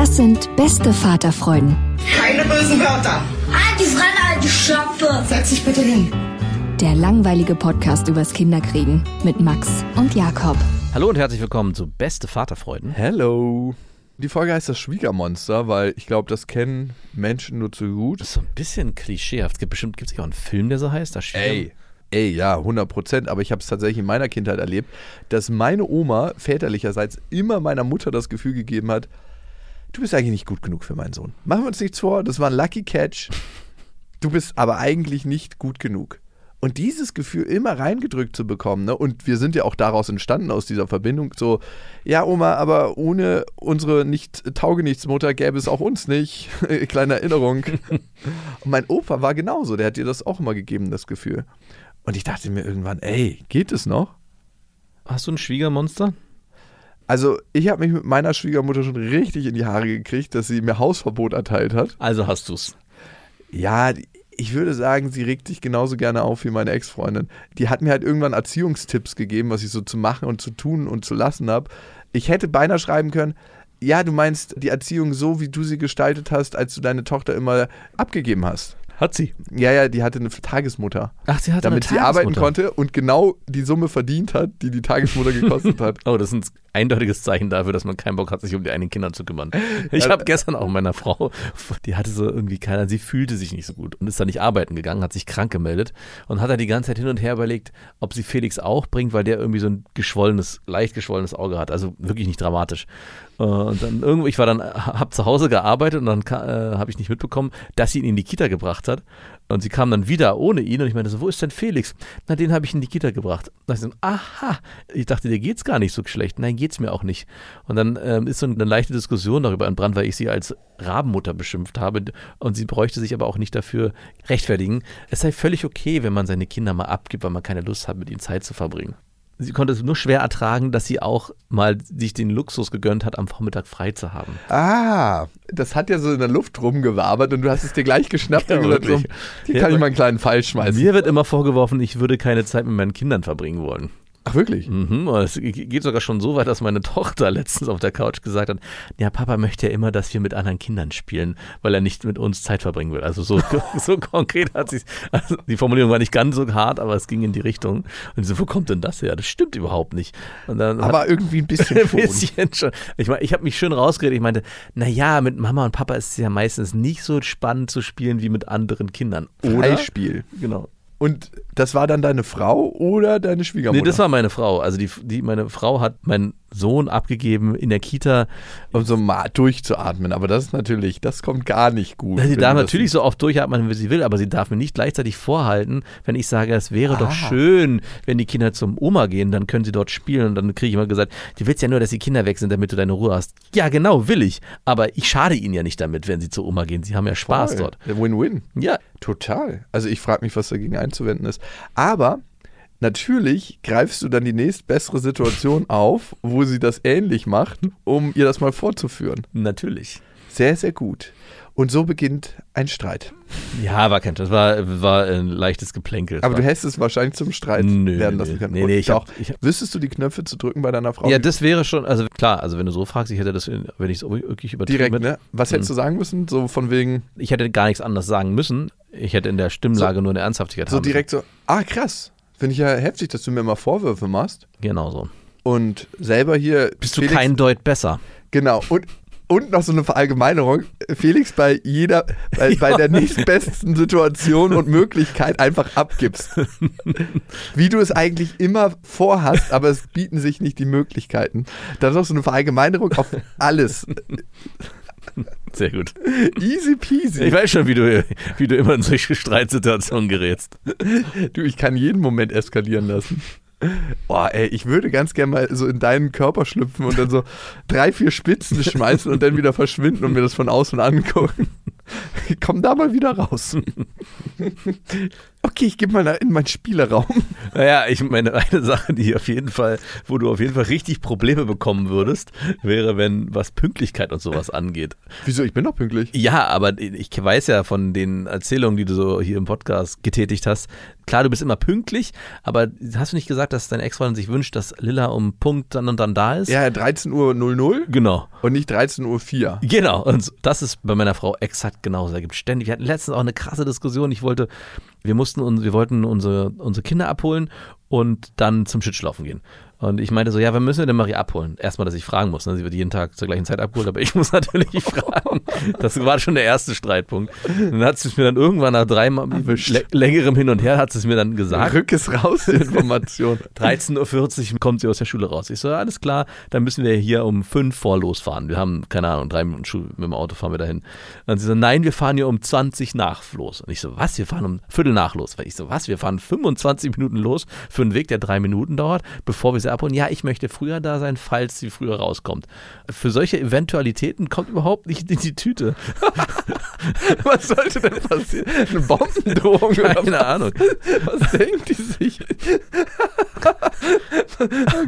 Das sind beste Vaterfreuden. Keine bösen Wörter. Alte Fremde, alte Schöpfe. Setz dich bitte hin. Der langweilige Podcast übers Kinderkriegen mit Max und Jakob. Hallo und herzlich willkommen zu Beste Vaterfreuden. Hello. Die Folge heißt das Schwiegermonster, weil ich glaube, das kennen Menschen nur zu gut. Das ist so ein bisschen klischeehaft. Es gibt bestimmt gibt's auch einen Film, der so heißt. Das Ey, ey, ja, 100 Prozent. Aber ich habe es tatsächlich in meiner Kindheit erlebt, dass meine Oma väterlicherseits immer meiner Mutter das Gefühl gegeben hat, du bist eigentlich nicht gut genug für meinen Sohn. Machen wir uns nichts vor, das war ein Lucky Catch. Du bist aber eigentlich nicht gut genug. Und dieses Gefühl immer reingedrückt zu bekommen, ne? und wir sind ja auch daraus entstanden, aus dieser Verbindung, so, ja, Oma, aber ohne unsere nicht Taugenichtsmutter gäbe es auch uns nicht. Kleine Erinnerung. und mein Opa war genauso, der hat dir das auch immer gegeben, das Gefühl. Und ich dachte mir irgendwann, ey, geht es noch? Hast du ein Schwiegermonster? Also, ich habe mich mit meiner Schwiegermutter schon richtig in die Haare gekriegt, dass sie mir Hausverbot erteilt hat. Also hast du's. Ja, ich würde sagen, sie regt sich genauso gerne auf wie meine Ex-Freundin. Die hat mir halt irgendwann Erziehungstipps gegeben, was ich so zu machen und zu tun und zu lassen habe. Ich hätte beinahe schreiben können, ja, du meinst die Erziehung so, wie du sie gestaltet hast, als du deine Tochter immer abgegeben hast. Hat sie. Ja, ja, die hatte eine Tagesmutter. Ach, sie hat damit eine sie arbeiten konnte und genau die Summe verdient hat, die die Tagesmutter gekostet hat. Oh, das ist ein eindeutiges Zeichen dafür, dass man keinen Bock hat, sich um die eigenen Kinder zu kümmern. Ich habe gestern auch meiner Frau, die hatte so irgendwie keiner, sie fühlte sich nicht so gut und ist dann nicht arbeiten gegangen, hat sich krank gemeldet und hat da die ganze Zeit hin und her überlegt, ob sie Felix auch bringt, weil der irgendwie so ein geschwollenes, leicht geschwollenes Auge hat. Also wirklich nicht dramatisch. Äh, Und dann irgendwie, ich war dann, hab zu Hause gearbeitet und dann äh, habe ich nicht mitbekommen, dass sie ihn in die Kita gebracht hat. Und sie kam dann wieder ohne ihn und ich meinte so, wo ist denn Felix? Na, den habe ich in die Kita gebracht. Da ich so, aha, ich dachte, dir geht's gar nicht so schlecht. Nein, geht's mir auch nicht. Und dann ähm, ist so eine leichte Diskussion darüber entbrannt, weil ich sie als Rabenmutter beschimpft habe und sie bräuchte sich aber auch nicht dafür rechtfertigen. Es sei völlig okay, wenn man seine Kinder mal abgibt, weil man keine Lust hat, mit ihnen Zeit zu verbringen. Sie konnte es nur schwer ertragen, dass sie auch mal sich den Luxus gegönnt hat, am Vormittag frei zu haben. Ah, das hat ja so in der Luft rumgewabert und du hast es dir gleich geschnappt Ja, und gesagt, so, hier Ja, kann ich mal einen kleinen Pfeil schmeißen. Mir wird immer vorgeworfen, ich würde keine Zeit mit meinen Kindern verbringen wollen. Ach, wirklich? Mhm, es geht sogar schon so weit, dass meine Tochter letztens auf der Couch gesagt hat, ja, Papa möchte ja immer, dass wir mit anderen Kindern spielen, weil er nicht mit uns Zeit verbringen will. Also so, so konkret hat sie also die Formulierung war nicht ganz so hart, aber es ging in die Richtung. Und so, wo kommt denn das her? Das stimmt überhaupt nicht. Dann hat- Aber irgendwie ein bisschen ein schon. bisschen schon. Ich meine, ich habe mich schön rausgeredet. Ich meinte, naja, mit Mama und Papa ist es ja meistens nicht so spannend zu spielen wie mit anderen Kindern. Oder? Freispiel. Genau. Und das war dann deine Frau oder deine Schwiegermutter? Nee, das war meine Frau. Also die, die, meine Frau hat meinen Sohn abgegeben in der Kita. um so mal durchzuatmen. Aber das ist natürlich, das kommt gar nicht gut. Sie darf natürlich so oft durchatmen, wie sie will, aber sie darf mir nicht gleichzeitig vorhalten, wenn ich sage, es wäre doch Ah. schön, wenn die Kinder zum Oma gehen, dann können sie dort spielen. Und dann kriege ich immer gesagt, du willst ja nur, dass die Kinder weg sind, damit du deine Ruhe hast. Ja, genau, will ich. Aber ich schade ihnen ja nicht damit, wenn sie zur Oma gehen. Sie haben ja Spaß Voll. dort. Win-Win. Ja, Total. Also ich frage mich, was dagegen einzuwenden ist. Aber natürlich greifst du dann die nächstbessere Situation auf, wo sie das ähnlich macht, um ihr das mal vorzuführen. natürlich. Sehr, sehr gut. Und so beginnt ein Streit. Ja, war kein Das war, war ein leichtes Geplänkel. Aber war, du hättest es wahrscheinlich zum Streit Nö, werden nö, lassen können. nee, nee, Und ich hab- wüsstest du die Knöpfe zu drücken bei deiner Frau? Ja, das wäre schon, also klar, also wenn du so fragst, ich hätte das, wenn ich es wirklich übertrieben Direkt, ne? Was hättest du sagen müssen? So von wegen, Ich hätte gar nichts anderes sagen müssen. Ich hätte in der Stimmlage nur eine Ernsthaftigkeit so direkt so, ah krass. Finde ich ja heftig, dass du mir mal Vorwürfe machst. Genau so. Und selber hier. Bist du kein Deut besser? Genau. Und, und noch so eine Verallgemeinerung. Felix bei jeder, bei, bei der nächstbesten Situation und Möglichkeit einfach abgibst. Wie du es eigentlich immer vorhast, aber es bieten sich nicht die Möglichkeiten. Das ist noch so eine Verallgemeinerung auf alles. Sehr gut. Easy peasy. Ich weiß schon, wie du, wie du immer in solche Streitsituationen gerätst. Du, ich kann jeden Moment eskalieren lassen. Boah, ey, ich würde ganz gerne mal so in deinen Körper schlüpfen und dann so drei, vier Spitzen schmeißen und dann wieder verschwinden und mir das von außen angucken. Komm da mal wieder raus. Okay, ich gehe mal in meinen Spieleraum. Naja, ich meine, eine Sache, die auf jeden Fall, wo du auf jeden Fall richtig Probleme bekommen würdest, wäre, wenn was Pünktlichkeit und sowas angeht. Wieso? Ich bin doch pünktlich. Ja, aber ich weiß ja von den Erzählungen, die du so hier im Podcast getätigt hast, klar, du bist immer pünktlich, aber hast du nicht gesagt, dass dein Ex-Freundin sich wünscht, dass Lilla um Punkt dann und dann da ist? Ja, 13.00 Uhr Genau. und nicht 13.04 Uhr. Genau, und das ist bei meiner Frau exakt genauso. Da gibt ständig, wir hatten letztens auch eine krasse Diskussion. Ich wollte, wir mussten uns, wir wollten unsere, unsere Kinder abholen und dann zum Schüttelaufen gehen. Und ich meinte so, ja, wann müssen wir denn Marie abholen? Erstmal, dass ich fragen muss. Ne? Sie wird jeden Tag zur gleichen Zeit abgeholt, aber ich muss natürlich fragen. Das war schon der erste Streitpunkt. Dann hat sie es mir dann irgendwann nach dreimal lä- längerem Hin und Her hat sie es mir dann gesagt. Rück es raus, die Information. 13.40 Uhr kommt sie aus der Schule raus. Ich so, alles klar, dann müssen wir hier um fünf vor losfahren. Wir haben, keine Ahnung, drei Minuten Schule, mit dem Auto fahren wir dahin. Und sie so, nein, wir fahren hier um 20 nach los. Und ich so, was? Wir fahren um Viertel nach los. Ich so, was? Wir fahren 25 Minuten los für einen Weg, der drei Minuten dauert, bevor wir sie abholen. Ja, ich möchte früher da sein, falls sie früher rauskommt. Für solche Eventualitäten kommt überhaupt nicht in die Tüte. Was sollte denn passieren? Eine Bombendrohung oder Keine Ahnung. was denkt die sich? oh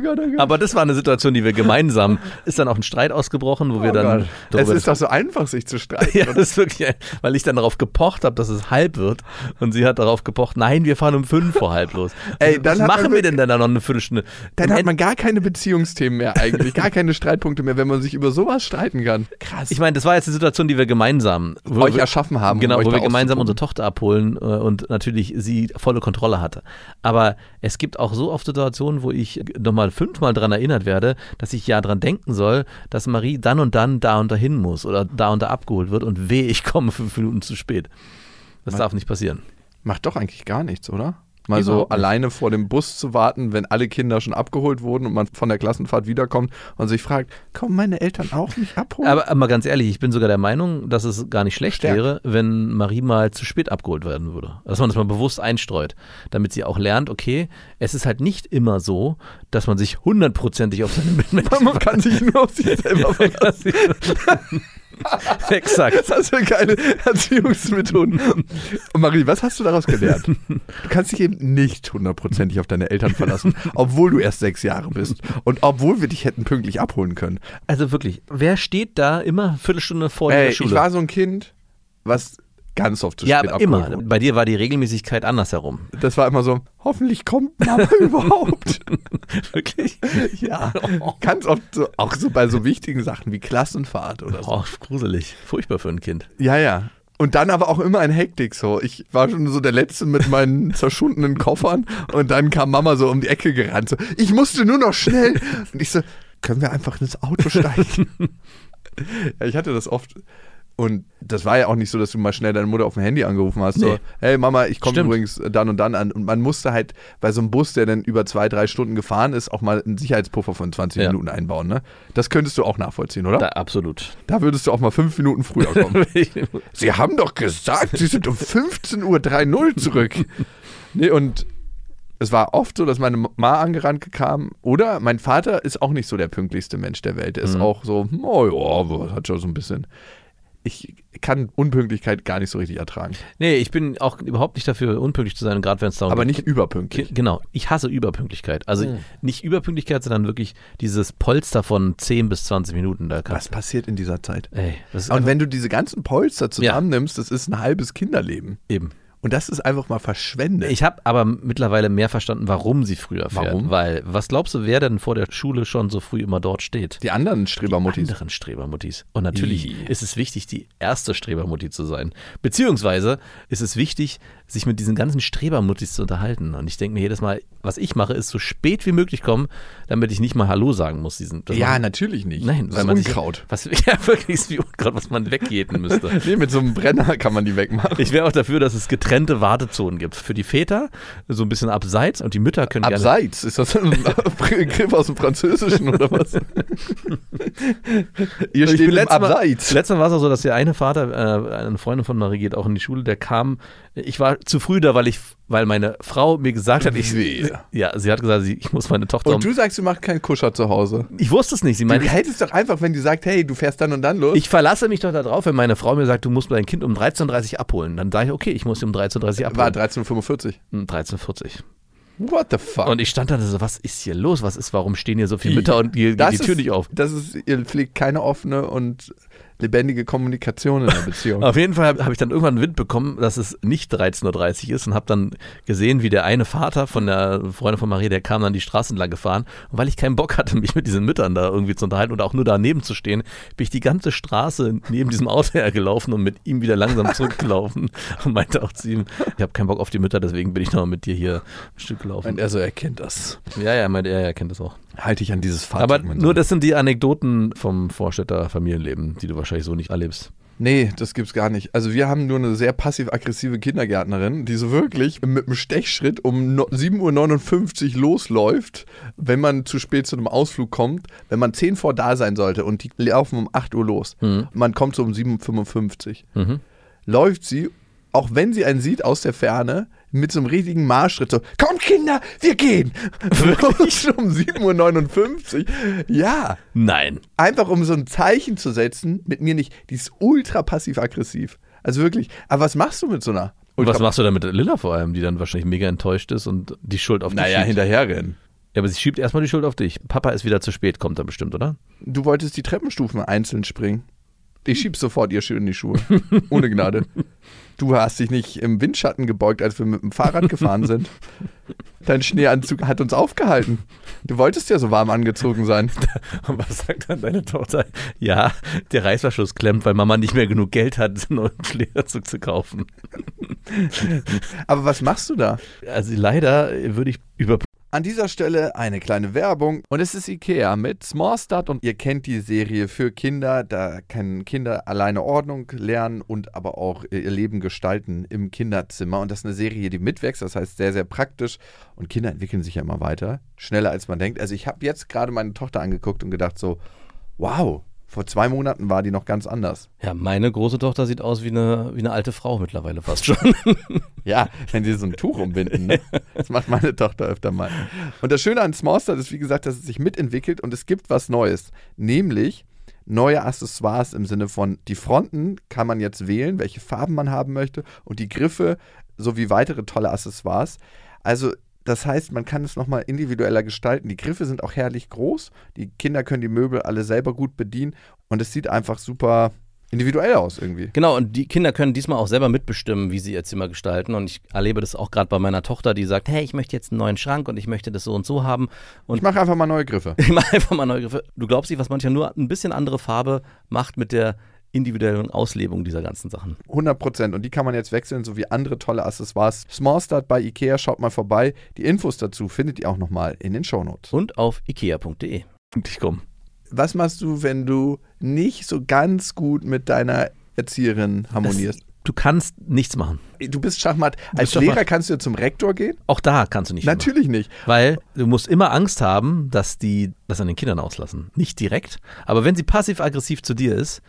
Gott, oh Gott. Aber das war eine Situation, die wir gemeinsam, ist dann auch ein Streit ausgebrochen, wo wir Oh dann Gott. Es ist doch so einfach, sich zu streiten. Ja, das ist wirklich, weil ich dann darauf gepocht habe, dass es halb wird. Und sie hat darauf gepocht, nein, wir fahren um fünf vor halb los. Ey, dann Was machen wir denn dann da noch eine Viertelstunde? Dann hat man gar keine Beziehungsthemen mehr eigentlich, gar keine Streitpunkte mehr, wenn man sich über sowas streiten kann. Krass. Ich meine, das war jetzt eine Situation, die wir gemeinsam wo Euch wir, erschaffen haben, um Genau, euch wo wir gemeinsam unsere. Tochter abholen äh, und natürlich sie volle Kontrolle hatte. Aber es gibt auch so oft Situationen, wo ich nochmal fünfmal dran erinnert werde, dass ich ja dran denken soll, dass Marie dann und dann da und dahin muss oder da und da abgeholt wird und weh, ich komme fünf Minuten zu spät. Das darf nicht passieren. Macht doch eigentlich gar nichts, oder? Mal so nicht. alleine vor dem Bus zu warten, wenn alle Kinder schon abgeholt wurden und man von der Klassenfahrt wiederkommt und sich fragt, kommen meine Eltern auch nicht abholen? Aber, aber ganz ehrlich, ich bin sogar der Meinung, dass es gar nicht schlecht Stärk. wäre, wenn Marie mal zu spät abgeholt werden würde. Dass man das mal bewusst einstreut, damit sie auch lernt, okay, es ist halt nicht immer so, dass man sich hundertprozentig auf seine Mitmenschen man kann sich nur auf sich selber verlassen. Exakt. Das hast du geile Erziehungsmethoden. Marie, was hast du daraus gelernt? Du kannst dich eben nicht hundertprozentig auf deine Eltern verlassen, obwohl du erst sechs Jahre bist und obwohl wir dich hätten pünktlich abholen können. Also wirklich, wer steht da immer eine Viertelstunde vor Ey, der Schule? ich war so ein Kind, was ganz oft zu ja, spät aber abgeholt immer. wurde. Bei dir war die Regelmäßigkeit andersherum. Das war immer so, hoffentlich kommt Mama überhaupt. Wirklich? ja, ganz oft so, auch so bei so wichtigen Sachen wie Klassenfahrt oder so. Oh, gruselig. Furchtbar für ein Kind. Ja, ja. Und dann aber auch immer in Hektik so. Ich war schon so der Letzte mit meinen zerschundenen Koffern und dann kam Mama so um die Ecke gerannt. So, ich musste nur noch schnell. Und ich so, können wir einfach ins Auto steigen? ja, ich hatte das oft. Und das war ja auch nicht so, dass du mal schnell deine Mutter auf dem Handy angerufen hast. So, Nee. hey Mama, ich komme übrigens dann und dann an. Und man musste halt bei so einem Bus, der dann über zwei, drei Stunden gefahren ist, auch mal einen Sicherheitspuffer von 20 Ja. Minuten einbauen. Ne? Das könntest du auch nachvollziehen, oder? Da, absolut. da würdest du auch mal fünf Minuten früher kommen. Sie haben doch gesagt, Sie sind um 15.30 Uhr zurück. nee, und es war oft so, dass meine Ma angerannt kam. Oder mein Vater ist auch nicht so der pünktlichste Mensch der Welt. Der ist Mhm. auch so, oh ja, aber hat schon so ein bisschen. Ich kann Unpünktlichkeit gar nicht so richtig ertragen. Nee, ich bin auch überhaupt nicht dafür, unpünktlich zu sein, gerade wenn es darum Aber geht. nicht überpünktlich. Genau, ich hasse Überpünktlichkeit. Also Hm. nicht Überpünktlichkeit, sondern wirklich dieses Polster von 10 bis 20 Minuten. Da Was passiert in dieser Zeit? Ey, das ist Und wenn du diese ganzen Polster zusammennimmst, das ist ein halbes Kinderleben. eben. Und das ist einfach mal verschwendet. Ich habe aber mittlerweile mehr verstanden, warum sie früher fährt. Warum? Weil, was glaubst du, wer denn vor der Schule schon so früh immer dort steht? die anderen Strebermuttis. anderen Strebermuttis. Und natürlich Ih. ist es wichtig, die erste Strebermutti zu sein. Beziehungsweise ist es wichtig, sich mit diesen ganzen Strebermuttis zu unterhalten. Und ich denke mir jedes Mal, was ich mache, ist so spät wie möglich kommen, damit ich nicht mal Hallo sagen muss. Diesen, Ja, man- natürlich nicht. Nein, das weil ist man sich- Unkraut. Was, ja, wirklich ist wie Unkraut, was man wegjäten müsste. nee, mit so einem Brenner kann man die wegmachen. Ich wäre auch dafür, dass es getrennte Wartezonen gibt. Für die Väter so ein bisschen abseits und die Mütter können. Abseits, ist das ein Begriff aus dem Französischen oder was? Ihr steht letztes Mal- Abseits. Letztes Mal war es auch so, dass der eine Vater, äh, eine Freundin von Marie geht auch in die Schule, der kam, ich war zu früh da, weil ich, weil meine Frau mir gesagt hat, ich, Wehe. ja, sie hat gesagt, sie, ich muss meine Tochter um. Und du sagst, du machst keinen Kuscher zu Hause. ich wusste es nicht, sie Du meinte, hättest doch einfach, wenn die sagt, hey, du fährst dann und dann los. ich verlasse mich doch darauf, wenn meine Frau mir sagt, du musst dein Kind um 13.30 Uhr abholen. Dann sage ich, okay, ich muss sie um 13.30 Uhr war abholen. 13.45 Um 13.40 Uhr. What the fuck? Und ich stand da so, was ist hier los? Was ist, warum stehen hier so viele Mütter und Das geht die Tür ist, nicht auf? Das ist, ihr pflegt keine offene und lebendige Kommunikation in der Beziehung. Auf jeden Fall habe hab ich dann irgendwann Wind bekommen, dass es nicht 13.30 Uhr ist und habe dann gesehen, wie der eine Vater von der Freundin von Marie, der kam dann die Straße entlang gefahren. Und weil ich keinen Bock hatte, mich mit diesen Müttern da irgendwie zu unterhalten oder auch nur daneben zu stehen, bin ich die ganze Straße neben diesem Auto hergelaufen und mit ihm wieder langsam zurückgelaufen und meinte auch zu ihm, ich habe keinen Bock auf die Mütter, deswegen bin ich noch mit dir hier ein Stück gelaufen. Und er so erkennt das. Ja, ja, meinte er, er kennt das auch. Halte ich an dieses Fahrzeug. Aber nur das sind die Anekdoten vom Vorstädter Familienleben, die du wahrscheinlich so nicht erlebst. Nee, das gibt's gar nicht. Also wir haben nur eine sehr passiv-aggressive Kindergärtnerin, die so wirklich mit einem Stechschritt um no- 7.59 Uhr losläuft, wenn man zu spät zu einem Ausflug kommt, wenn man 10 vor da sein sollte und die laufen um 8 Uhr los. Man kommt so um 7.55 Uhr. Mhm. Läuft sie, auch wenn sie einen sieht aus der Ferne, mit so einem riesigen Marschschritt so, komm Kinder, wir gehen. Wirklich? Um 7.59 Uhr. Ja, Nein. einfach um so ein Zeichen zu setzen, mit mir nicht, die ist ultra passiv-aggressiv. Also wirklich, aber was machst du mit so einer? Und was machst du dann mit Lilla vor allem, die dann wahrscheinlich mega enttäuscht ist und die Schuld auf dich Naja, schiebt? hinterherrennen. Ja, aber sie schiebt erstmal die Schuld auf dich. Papa ist wieder zu spät, kommt dann bestimmt, oder? Du wolltest die Treppenstufen einzeln springen. Ich schieb sofort ihr Schuh in die Schuhe. Ohne Gnade. Du hast dich nicht im Windschatten gebeugt, als wir mit dem Fahrrad gefahren sind. Dein Schneeanzug hat uns aufgehalten. Du wolltest ja so warm angezogen sein. Und was sagt dann deine Tochter? Ja, der Reißverschluss klemmt, weil Mama nicht mehr genug Geld hat, einen neuen Schleeranzug zu kaufen. Aber was machst du da? Also leider würde ich über An dieser Stelle eine kleine Werbung. Und es ist Ikea mit Small Start und ihr kennt die Serie für Kinder. Da können Kinder alleine Ordnung lernen und aber auch ihr Leben gestalten im Kinderzimmer. Und das ist eine Serie, die mitwächst. Das heißt sehr, sehr praktisch. Und Kinder entwickeln sich ja immer weiter. Schneller als man denkt. Also ich habe jetzt gerade meine Tochter angeguckt und gedacht so, wow, vor zwei Monaten war die noch ganz anders. Ja, meine große Tochter sieht aus wie eine, wie eine alte Frau mittlerweile fast schon. Ja, wenn sie so ein Tuch umbinden. Ne? Das macht meine Tochter öfter mal. Und das Schöne an Small Start ist, wie gesagt, dass es sich mitentwickelt und es gibt was Neues. Nämlich neue Accessoires im Sinne von, die Fronten kann man jetzt wählen, welche Farben man haben möchte und die Griffe sowie weitere tolle Accessoires. Also das heißt, man kann es nochmal individueller gestalten. Die Griffe sind auch herrlich groß. Die Kinder können die Möbel alle selber gut bedienen und es sieht einfach super individuell aus irgendwie. Genau, und die Kinder können diesmal auch selber mitbestimmen, wie sie ihr Zimmer gestalten. Und ich erlebe das auch gerade bei meiner Tochter, die sagt, hey, ich möchte jetzt einen neuen Schrank und ich möchte das so und so haben. Und Ich mache einfach mal neue Griffe. ich mache einfach mal neue Griffe. Du glaubst nicht, was manchmal nur ein bisschen andere Farbe macht mit der individuellen Auslebung dieser ganzen Sachen. 100 Prozent. Und die kann man jetzt wechseln, sowie andere tolle Accessoires. Small Start bei Ikea, schaut mal vorbei. Die Infos dazu findet ihr auch nochmal in den Shownotes. Und auf ikea.de. Ich komm. Was machst du, wenn du nicht so ganz gut mit deiner Erzieherin harmonierst? Du kannst nichts machen. du bist Schachmatt. Als Schachmatt. Lehrer kannst du ja zum Rektor gehen? Auch da kannst du nicht Natürlich nicht. machen. Weil du musst immer Angst haben, dass die das an den Kindern auslassen. Nicht direkt, aber wenn sie passiv-aggressiv zu dir ist,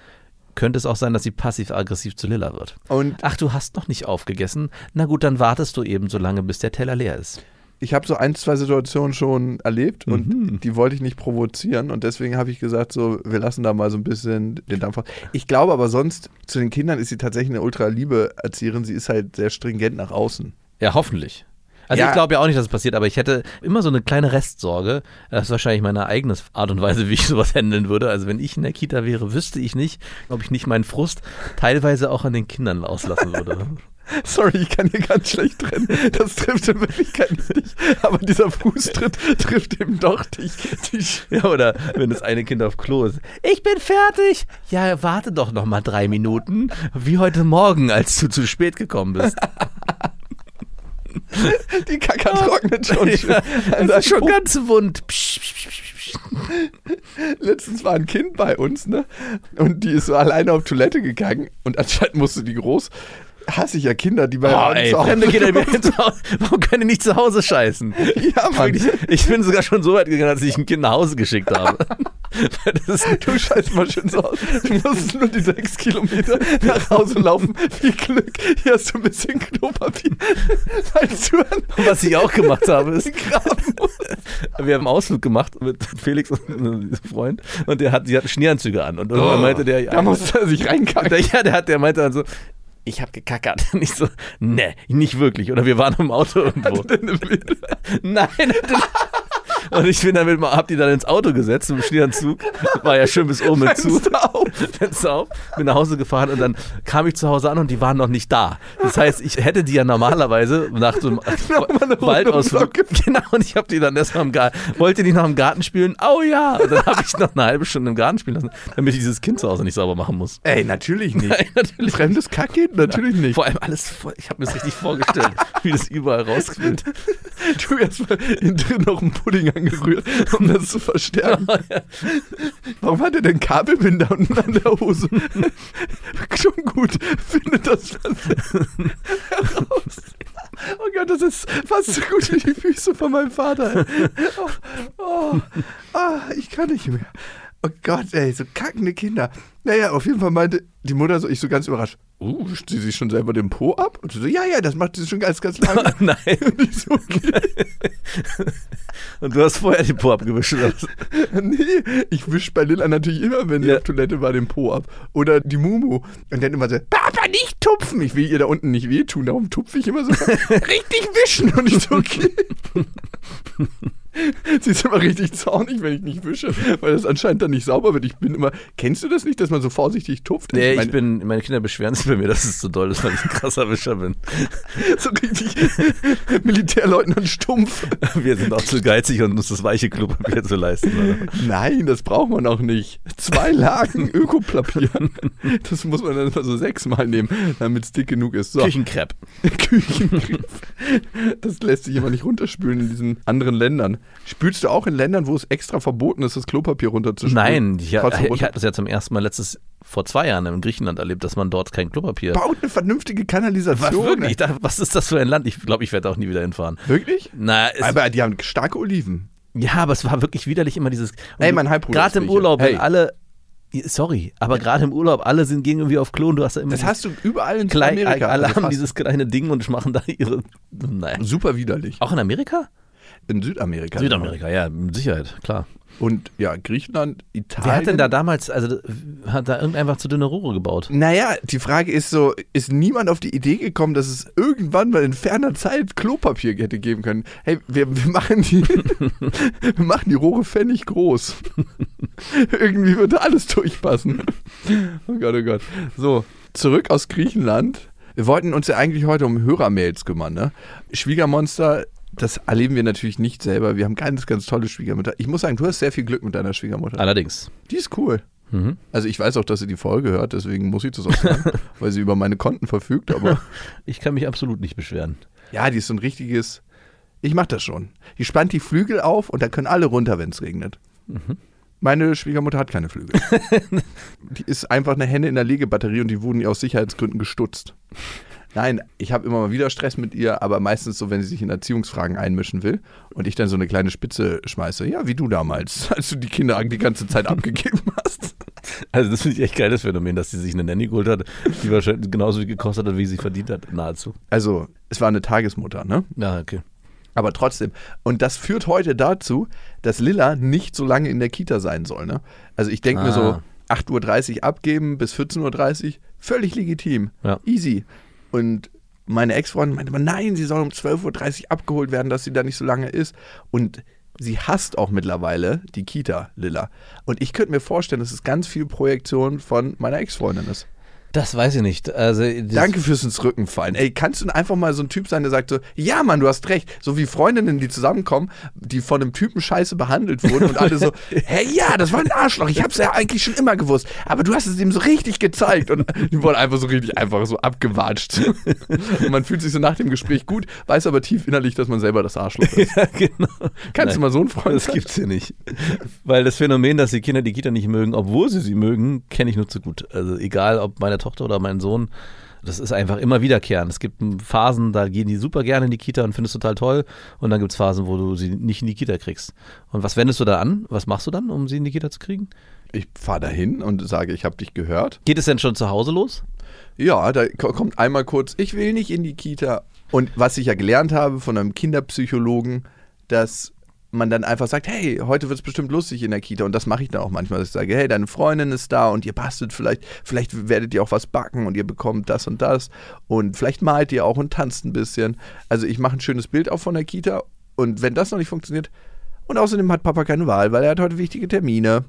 könnte es auch sein, dass sie passiv-aggressiv zu Lilla wird. Und Ach, du hast noch nicht aufgegessen? Na gut, dann wartest du eben so lange, bis der Teller leer ist. ich habe so ein, zwei Situationen schon erlebt und die wollte ich nicht provozieren und deswegen habe ich gesagt, so, wir lassen da mal so ein bisschen den Dampf raus. Ich glaube aber sonst, zu den Kindern ist sie tatsächlich eine ultra liebe Erzieherin. Sie ist halt sehr stringent nach außen. Ja, hoffentlich. Also Ja. ich glaube ja auch nicht, dass es passiert, aber ich hätte immer so eine kleine Restsorge. Das ist wahrscheinlich meine eigene Art und Weise, wie ich sowas handeln würde. Also wenn ich in der Kita wäre, wüsste ich nicht, ob ich nicht meinen Frust teilweise auch an den Kindern auslassen würde. Sorry, ich kann hier ganz schlecht trennen. Das trifft in Wirklichkeit nicht dich, aber dieser Fußtritt trifft eben doch dich. Die Ja, oder wenn das eine Kind auf Klo ist. Ich bin fertig. Ja, warte doch noch mal drei Minuten, wie heute Morgen, als du zu spät gekommen bist. Die Kacke trocknet schon. Ja, das ist schon Po- ganz wund. Psch, psch, psch, psch. Letztens war ein Kind bei uns, ne? Und die ist so alleine auf Toilette gegangen und anscheinend musste die groß. Hasse ich ja Kinder, die bei Oh, uns ey, fremde Kinder, die zu Hause- warum können die nicht zu Hause scheißen? Ja, Mann. Wirklich, ich bin sogar schon so weit gegangen, dass ich ein Kind nach Hause geschickt habe. Weil das ist, Du scheiß mal schön so aus. Du musst nur die sechs Kilometer nach Hause laufen. Viel Glück. Hier hast du ein bisschen Klopapier. Falls du an was ich auch gemacht habe, ist, wir haben einen Ausflug gemacht mit Felix und einem Freund und der hat, die hatten Schneeanzüge an und irgendwann meinte der, Da musste er sich reinkacken. der, ja, der hat, der meinte dann so, ich habe gekackert. Und ich so, ne, nicht wirklich. Oder wir waren im Auto irgendwo. Nein. Und ich bin damit mal, hab die dann ins Auto gesetzt im Schneeanzug. War ja schön bis oben mit zu. Fenster auf. Fenster auf, bin nach Hause gefahren und dann kam ich zu Hause an und die waren noch nicht da. Das heißt, ich hätte die ja normalerweise nach so einem eine Waldausflug. Genau, und ich habe die dann erstmal im Garten, wollte die noch im Garten spielen? Oh ja. Und dann habe ich noch eine halbe Stunde im Garten spielen lassen, damit ich dieses Kind zu Hause nicht sauber machen muss. Ey, natürlich nicht. Nein, natürlich. Fremdes Kackkind? Natürlich nicht. Vor allem alles, voll- ich habe mir das richtig vorgestellt, wie das überall rausquillt. Du erstmal innen drin noch einen Pudding angerührt, um das zu verstärken. Warum hat er denn Kabelbinder unten an der Hose? Schon gut. Findet das heraus. Oh Gott, das ist fast so gut wie die Füße von meinem Vater. Oh, oh, ah, ich kann nicht mehr. Oh Gott, ey, so kackende Kinder. Naja, auf jeden Fall meinte die Mutter so, ich so ganz überrascht, uh, sie sich schon selber den Po ab? Und sie so, ja, ja, das macht sie schon ganz, ganz lange. Nein. Und ich so, okay. Und du hast vorher den Po abgewischt. Oder? Nee, ich wisch bei Lilla natürlich immer, wenn sie Ja. auf Toilette war, den Po ab. Oder die Mumu. Und dann immer so, Papa, nicht tupfen. Ich will ihr da unten nicht wehtun, darum tupfe ich immer so. richtig wischen. Und ich so, okay. Sie ist immer richtig zornig, wenn ich nicht wische, weil das anscheinend dann nicht sauber wird. Ich bin immer, kennst du das nicht, dass man so vorsichtig tupft? Nee, ich meine, bin, meine Kinder beschweren sich bei mir, dass es so doll ist, weil ich ein krasser Wischer bin. so richtig Militärleutnant stumpf. Wir sind auch zu geizig und uns das weiche Klopapier zu leisten. Oder? Nein, das braucht man auch nicht. Zwei Lagen Ökopapier. Das muss man dann immer so sechsmal nehmen, damit es dick genug ist. So. Küchenkrepp. Küchengriff. Das lässt sich immer nicht runterspülen in diesen anderen Ländern. Spülst du auch in Ländern, wo es extra verboten ist, das Klopapier runterzuspülen? Nein, ich, Trotzdem ich hatte das ja zum ersten Mal letztes, vor zwei Jahren in Griechenland erlebt, dass man dort kein Klopapier. Baut eine vernünftige Kanalisation. Was, wirklich? Ich dachte, was ist das für ein Land? Ich glaube, ich werde auch nie wieder hinfahren. Wirklich? Na, es, Aber die haben starke Oliven. ja, aber es war wirklich widerlich immer dieses. Ey, mein Halbbruder Gerade im. Urlaub, Hey. alle. Sorry, aber gerade im Urlaub, alle sind gegen irgendwie auf Klo und du hast da immer. Das hast du überall in klein, Südamerika. Alle also haben dieses kleine Ding und machen da ihre. Naja. Super widerlich. Auch in Amerika? In Südamerika. Südamerika, ja, mit Sicherheit, klar. Und ja, Griechenland, Italien. Wer hat denn da damals, also hat da irgendeiner zu dünne Rohre gebaut? Naja, die Frage ist so, ist niemand auf die Idee gekommen, dass es irgendwann mal in ferner Zeit Klopapier hätte geben können? Hey, wir, wir machen die wir machen die Rohre pfennig groß. Irgendwie würde alles durchpassen. Oh Gott, oh Gott. So, zurück aus Griechenland. Wir wollten uns ja eigentlich heute um Hörermails kümmern, ne? Schwiegermonster, das erleben wir natürlich nicht selber. Wir haben ganz, ganz tolle Schwiegermutter. Ich muss sagen, du hast sehr viel Glück mit deiner Schwiegermutter. Allerdings. Die ist cool. Mhm. Also ich weiß auch, dass sie die Folge hört, deswegen muss ich das auch sagen, weil sie über meine Konten verfügt, aber Ich kann mich absolut nicht beschweren. ja, die ist so ein richtiges, ich mach das schon. Die spannt die Flügel auf und da können alle runter, wenn es regnet. Meine Schwiegermutter hat keine Flügel. die ist einfach eine Henne in der Legebatterie und die wurden ihr aus Sicherheitsgründen gestutzt. Nein, ich habe immer mal wieder Stress mit ihr, aber meistens so, wenn sie sich in Erziehungsfragen einmischen will und ich dann so eine kleine Spitze schmeiße. Ja, wie du damals, als du die Kinder die ganze Zeit abgegeben hast. Also das finde ich echt geiles Phänomen, dass sie sich eine Nanny geholt hat, die wahrscheinlich genauso viel gekostet hat, wie sie verdient hat, nahezu. Also, es war eine Tagesmutter, ne? Ja, okay. Aber trotzdem. Und das führt heute dazu, dass Lilla nicht so lange in der Kita sein soll. Ne? Also ich denke mir so, Ah. 8.30 Uhr abgeben bis 14.30 Uhr, völlig legitim. Ja. Easy. Und meine Ex-Freundin meinte immer, nein, sie soll um 12.30 Uhr abgeholt werden, dass sie da nicht so lange ist. Und sie hasst auch mittlerweile die Kita, Lilla. Und ich könnte mir vorstellen, dass es ganz viel Projektion von meiner Ex-Freundin ist. Das weiß ich nicht. Also, Danke fürs ins Rücken fallen. Ey, kannst du einfach mal so ein Typ sein, der sagt so, ja Mann, du hast recht. So wie Freundinnen, die zusammenkommen, die von einem Typen scheiße behandelt wurden und alle so, hey, ja, das war ein Arschloch. Ich hab's ja eigentlich schon immer gewusst. Aber du hast es ihm so richtig gezeigt. Und die wurden einfach so richtig einfach so abgewatscht. Und man fühlt sich so nach dem Gespräch gut, weiß aber tief innerlich, dass man selber das Arschloch ist. Ja, genau. Kannst du mal so ein Freund Das sein? gibt's hier nicht. Weil das Phänomen, dass die Kinder die Kita nicht mögen, obwohl sie sie mögen, kenne ich nur zu gut. Also egal, ob meine Tochter oder mein Sohn, das ist einfach immer wiederkehrend. Es gibt Phasen, da gehen die super gerne in die Kita und findest total toll. Und dann gibt's Phasen, wo du sie nicht in die Kita kriegst. Und was wendest du da an? Was machst du dann, um sie in die Kita zu kriegen? Ich fahre dahin und sage, ich habe dich gehört. Geht es denn schon zu Hause los? Ja, da ko- kommt einmal kurz, ich will nicht in die Kita. Und was ich ja gelernt habe von einem Kinderpsychologen, dass man dann einfach sagt, hey, heute wird es bestimmt lustig in der Kita. Und das mache ich dann auch manchmal, dass ich sage, hey, deine Freundin ist da und ihr bastelt vielleicht, vielleicht werdet ihr auch was backen und ihr bekommt das und das. Und vielleicht malt ihr auch und tanzt ein bisschen. Also ich mache ein schönes Bild auch von der Kita. Und wenn das noch nicht funktioniert, und außerdem hat Papa keine Wahl, weil er hat heute wichtige Termine.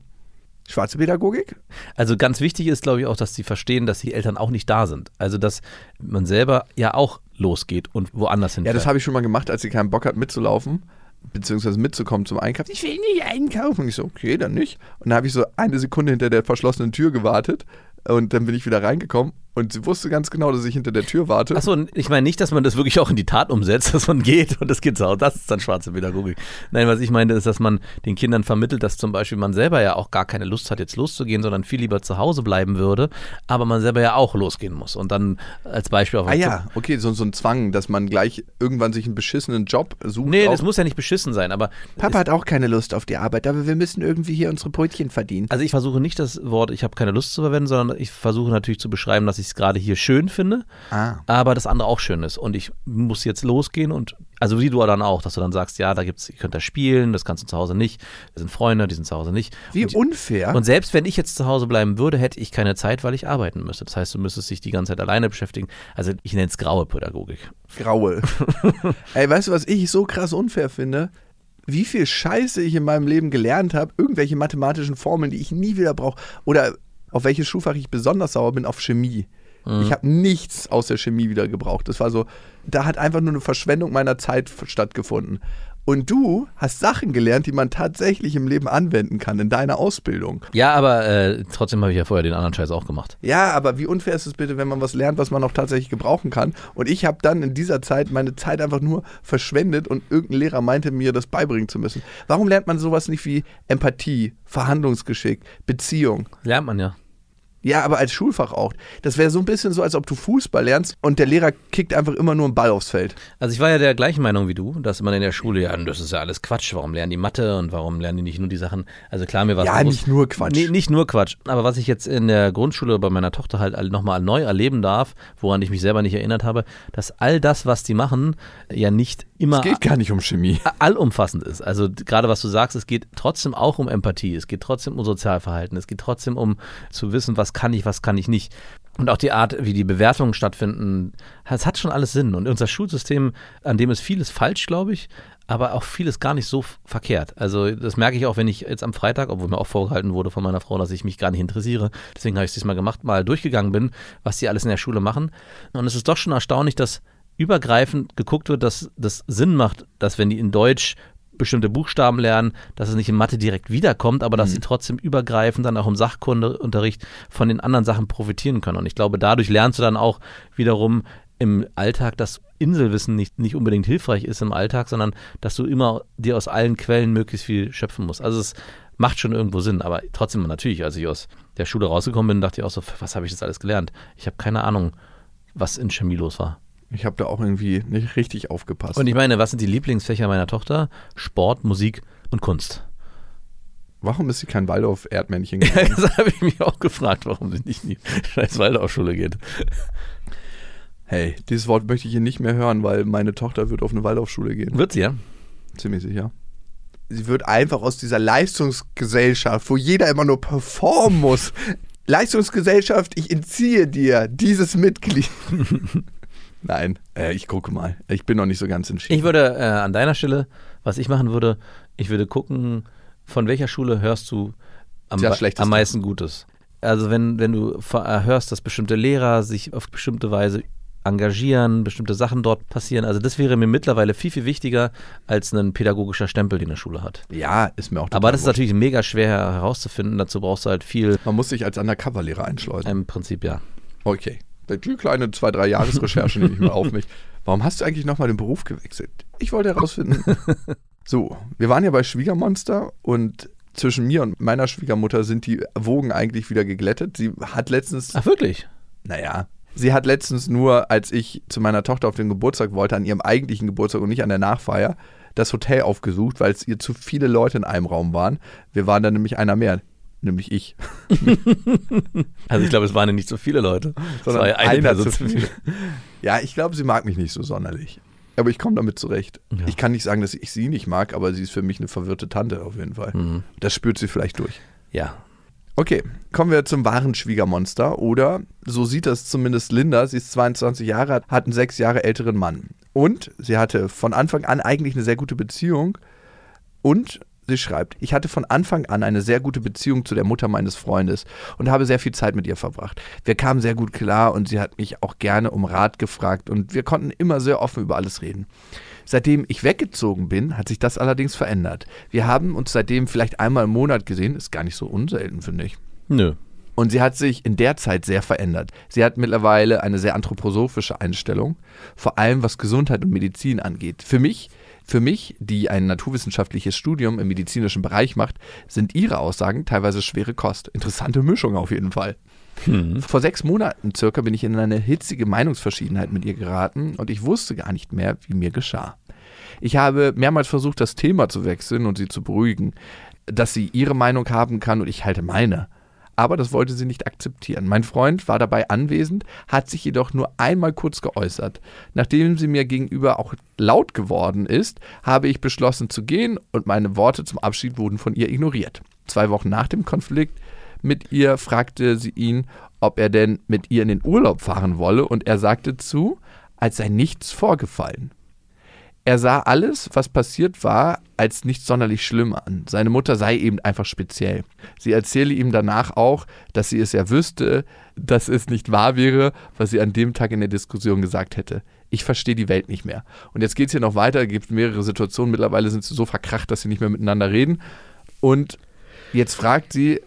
Schwarze Pädagogik? Also ganz wichtig ist, glaube ich, auch, dass sie verstehen, dass die Eltern auch nicht da sind. Also dass man selber ja auch losgeht und woanders Ja, hinfährt. das habe ich schon mal gemacht, als sie keinen Bock hat mitzulaufen, beziehungsweise mitzukommen zum Einkaufen. Ich will nicht einkaufen. Und ich so, okay, dann nicht. Und dann habe ich so eine Sekunde hinter der verschlossenen Tür gewartet und dann bin ich wieder reingekommen und sie wusste ganz genau, dass ich hinter der Tür warte. Achso, ich meine nicht, dass man das wirklich auch in die Tat umsetzt, dass man geht und das geht so. Das ist dann schwarze Pädagogik. Nein, was ich meine, ist, dass man den Kindern vermittelt, dass zum Beispiel man selber ja auch gar keine Lust hat, jetzt loszugehen, sondern viel lieber zu Hause bleiben würde, aber man selber ja auch losgehen muss. Und dann als Beispiel auf Ah ja, okay, so, so ein Zwang, dass man gleich irgendwann sich einen beschissenen Job sucht. Nee, das muss ja nicht beschissen sein, aber Papa hat auch keine Lust auf die Arbeit, aber wir müssen irgendwie hier unsere Brötchen verdienen. Also ich versuche nicht das Wort, ich habe keine Lust zu verwenden, sondern ich versuche natürlich zu beschreiben, dass ich es gerade hier schön finde, Ah. aber das andere auch schön ist. Und ich muss jetzt losgehen und, also wie du dann auch, dass du dann sagst, ja, da gibt's, ihr könnt da spielen, das kannst du zu Hause nicht. Das sind Freunde, die sind zu Hause nicht. Wie und, unfair. und selbst wenn ich jetzt zu Hause bleiben würde, hätte ich keine Zeit, weil ich arbeiten müsste. Das heißt, du müsstest dich die ganze Zeit alleine beschäftigen. Also ich nenne es graue Pädagogik. Graue. Ey, weißt du, was ich so krass unfair finde? Wie viel Scheiße ich in meinem Leben gelernt habe, irgendwelche mathematischen Formeln, die ich nie wieder brauche. Oder auf welches Schulfach ich besonders sauer bin, auf Chemie. Ich habe nichts aus der Chemie wieder gebraucht. Das war so, da hat einfach nur eine Verschwendung meiner Zeit stattgefunden. Und du hast Sachen gelernt, die man tatsächlich im Leben anwenden kann, in deiner Ausbildung. Ja, aber äh, trotzdem habe ich ja vorher den anderen Scheiß auch gemacht. Ja, aber wie unfair ist es bitte, wenn man was lernt, was man auch tatsächlich gebrauchen kann? Und ich habe dann in dieser Zeit meine Zeit einfach nur verschwendet und irgendein Lehrer meinte mir, das beibringen zu müssen. Warum lernt man sowas nicht wie Empathie, Verhandlungsgeschick, Beziehung? Lernt man ja. Ja, aber als Schulfach auch. Das wäre so ein bisschen so, als ob du Fußball lernst und der Lehrer kickt einfach immer nur einen Ball aufs Feld. Also ich war ja der gleichen Meinung wie du, dass man in der Schule, ja, das ist ja alles Quatsch, warum lernen die Mathe und warum lernen die nicht nur die Sachen, also klar, mir war Ja, nicht nur Quatsch. Nee, nicht nur Quatsch, aber was ich jetzt in der Grundschule bei meiner Tochter halt nochmal neu erleben darf, woran ich mich selber nicht erinnert habe, dass all das, was die machen, ja nicht immer Es geht gar nicht um Chemie. allumfassend ist. Also gerade was du sagst, es geht trotzdem auch um Empathie, es geht trotzdem um Sozialverhalten, es geht trotzdem um zu wissen, was kann ich, was kann ich nicht. Und auch die Art, wie die Bewertungen stattfinden, es hat schon alles Sinn. Und unser Schulsystem, an dem ist vieles falsch, glaube ich, aber auch vieles gar nicht so verkehrt. Also das merke ich auch, wenn ich jetzt am Freitag, obwohl mir auch vorgehalten wurde von meiner Frau, dass ich mich gar nicht interessiere, deswegen habe ich es diesmal gemacht, mal durchgegangen bin, was die alles in der Schule machen. Und es ist doch schon erstaunlich, dass übergreifend geguckt wird, dass das Sinn macht, dass wenn die in Deutsch bestimmte Buchstaben lernen, dass es nicht in Mathe direkt wiederkommt, aber dass sie trotzdem übergreifend dann auch im Sachkundeunterricht von den anderen Sachen profitieren können. Und ich glaube, dadurch lernst du dann auch wiederum im Alltag, dass Inselwissen nicht, nicht unbedingt hilfreich ist im Alltag, sondern dass du immer dir aus allen Quellen möglichst viel schöpfen musst. Also es macht schon irgendwo Sinn, aber trotzdem natürlich, als ich aus der Schule rausgekommen bin, dachte ich auch so, was habe ich jetzt alles gelernt? Ich habe keine Ahnung, was in Chemie los war. Ich habe da auch irgendwie nicht richtig aufgepasst. Und ich meine, was sind die Lieblingsfächer meiner Tochter? Sport, Musik und Kunst. Warum ist sie kein Waldorf-Erdmännchen geworden? das habe ich mich auch gefragt, warum sie nicht in die scheiß Waldorfschule geht. Hey, dieses Wort möchte ich hier nicht mehr hören, weil meine Tochter wird auf eine Waldorfschule gehen. Wird sie, ja? Ziemlich sicher. Sie wird einfach aus dieser Leistungsgesellschaft, wo jeder immer nur performen muss. Leistungsgesellschaft, ich entziehe dir dieses Mitglied. Nein, äh, ich gucke mal. Ich bin noch nicht so ganz entschieden. Ich würde äh, an deiner Stelle, was ich machen würde, ich würde gucken, von welcher Schule hörst du am, am meisten Gutes. Also wenn, wenn du äh, hörst, dass bestimmte Lehrer sich auf bestimmte Weise engagieren, bestimmte Sachen dort passieren. Also das wäre mir mittlerweile viel, viel wichtiger als ein pädagogischer Stempel, den eine Schule hat. ja, ist mir auch Aber das ist natürlich mega schwer herauszufinden. Dazu brauchst du halt viel, Man muss sich als Undercover-Lehrer einschleusen. im Prinzip ja. Okay. Die kleine zwei, drei Jahresrecherche nehme ich mal auf mich. Warum hast du eigentlich nochmal den Beruf gewechselt? Ich wollte herausfinden. so, wir waren ja bei Schwiegermonster und zwischen mir und meiner Schwiegermutter sind die Wogen eigentlich wieder geglättet. Sie hat letztens, Ach wirklich? naja, sie hat letztens nur, als ich zu meiner Tochter auf den Geburtstag wollte, an ihrem eigentlichen Geburtstag und nicht an der Nachfeier, das Hotel aufgesucht, weil es ihr zu viele Leute in einem Raum waren. Wir waren dann nämlich einer mehr, nämlich ich. Also ich glaube, es waren ja nicht so viele Leute. Sondern ja eine einer Person zu viel. Ja, ich glaube, sie mag mich nicht so sonderlich. Aber ich komme damit zurecht. Ja. Ich kann nicht sagen, dass ich sie nicht mag, aber sie ist für mich eine verwirrte Tante auf jeden Fall. Mhm. Das spürt sie vielleicht durch. Ja. Okay, kommen wir zum wahren Schwiegermonster. Oder, so sieht das zumindest Linda, sie ist 22 Jahre, hat einen sechs Jahre älteren Mann. Und sie hatte von Anfang an eigentlich eine sehr gute Beziehung. Und sie schreibt, ich hatte von Anfang an eine sehr gute Beziehung zu der Mutter meines Freundes und habe sehr viel Zeit mit ihr verbracht. Wir kamen sehr gut klar und sie hat mich auch gerne um Rat gefragt und wir konnten immer sehr offen über alles reden. Seitdem ich weggezogen bin, hat sich das allerdings verändert. Wir haben uns seitdem vielleicht einmal im Monat gesehen, ist gar nicht so unselten, finde ich. Nö. Und sie hat sich in der Zeit sehr verändert. Sie hat mittlerweile eine sehr anthroposophische Einstellung, vor allem was Gesundheit und Medizin angeht. Für mich, für mich, die ein naturwissenschaftliches Studium im medizinischen Bereich macht, sind ihre Aussagen teilweise schwere Kost. Interessante Mischung auf jeden Fall. Vor sechs Monaten circa bin ich in eine hitzige Meinungsverschiedenheit mit ihr geraten und ich wusste gar nicht mehr, wie mir geschah. Ich habe mehrmals versucht, das Thema zu wechseln und sie zu beruhigen, dass sie ihre Meinung haben kann und ich halte meine. Aber das wollte sie nicht akzeptieren. Mein Freund war dabei anwesend, hat sich jedoch nur einmal kurz geäußert. Nachdem sie mir gegenüber auch laut geworden ist, habe ich beschlossen zu gehen und meine Worte zum Abschied wurden von ihr ignoriert. Zwei Wochen nach dem Konflikt mit ihr fragte sie ihn, ob er denn mit ihr in den Urlaub fahren wolle und er sagte zu, als sei nichts vorgefallen. Er sah alles, was passiert war, als nicht sonderlich schlimm an. Seine Mutter sei eben einfach speziell. Sie erzähle ihm danach auch, dass sie es ja wüsste, dass es nicht wahr wäre, was sie an dem Tag in der Diskussion gesagt hätte. Ich verstehe die Welt nicht mehr. Und jetzt geht es hier noch weiter, es gibt mehrere Situationen. Mittlerweile sind sie so verkracht, dass sie nicht mehr miteinander reden. Und jetzt fragt sie,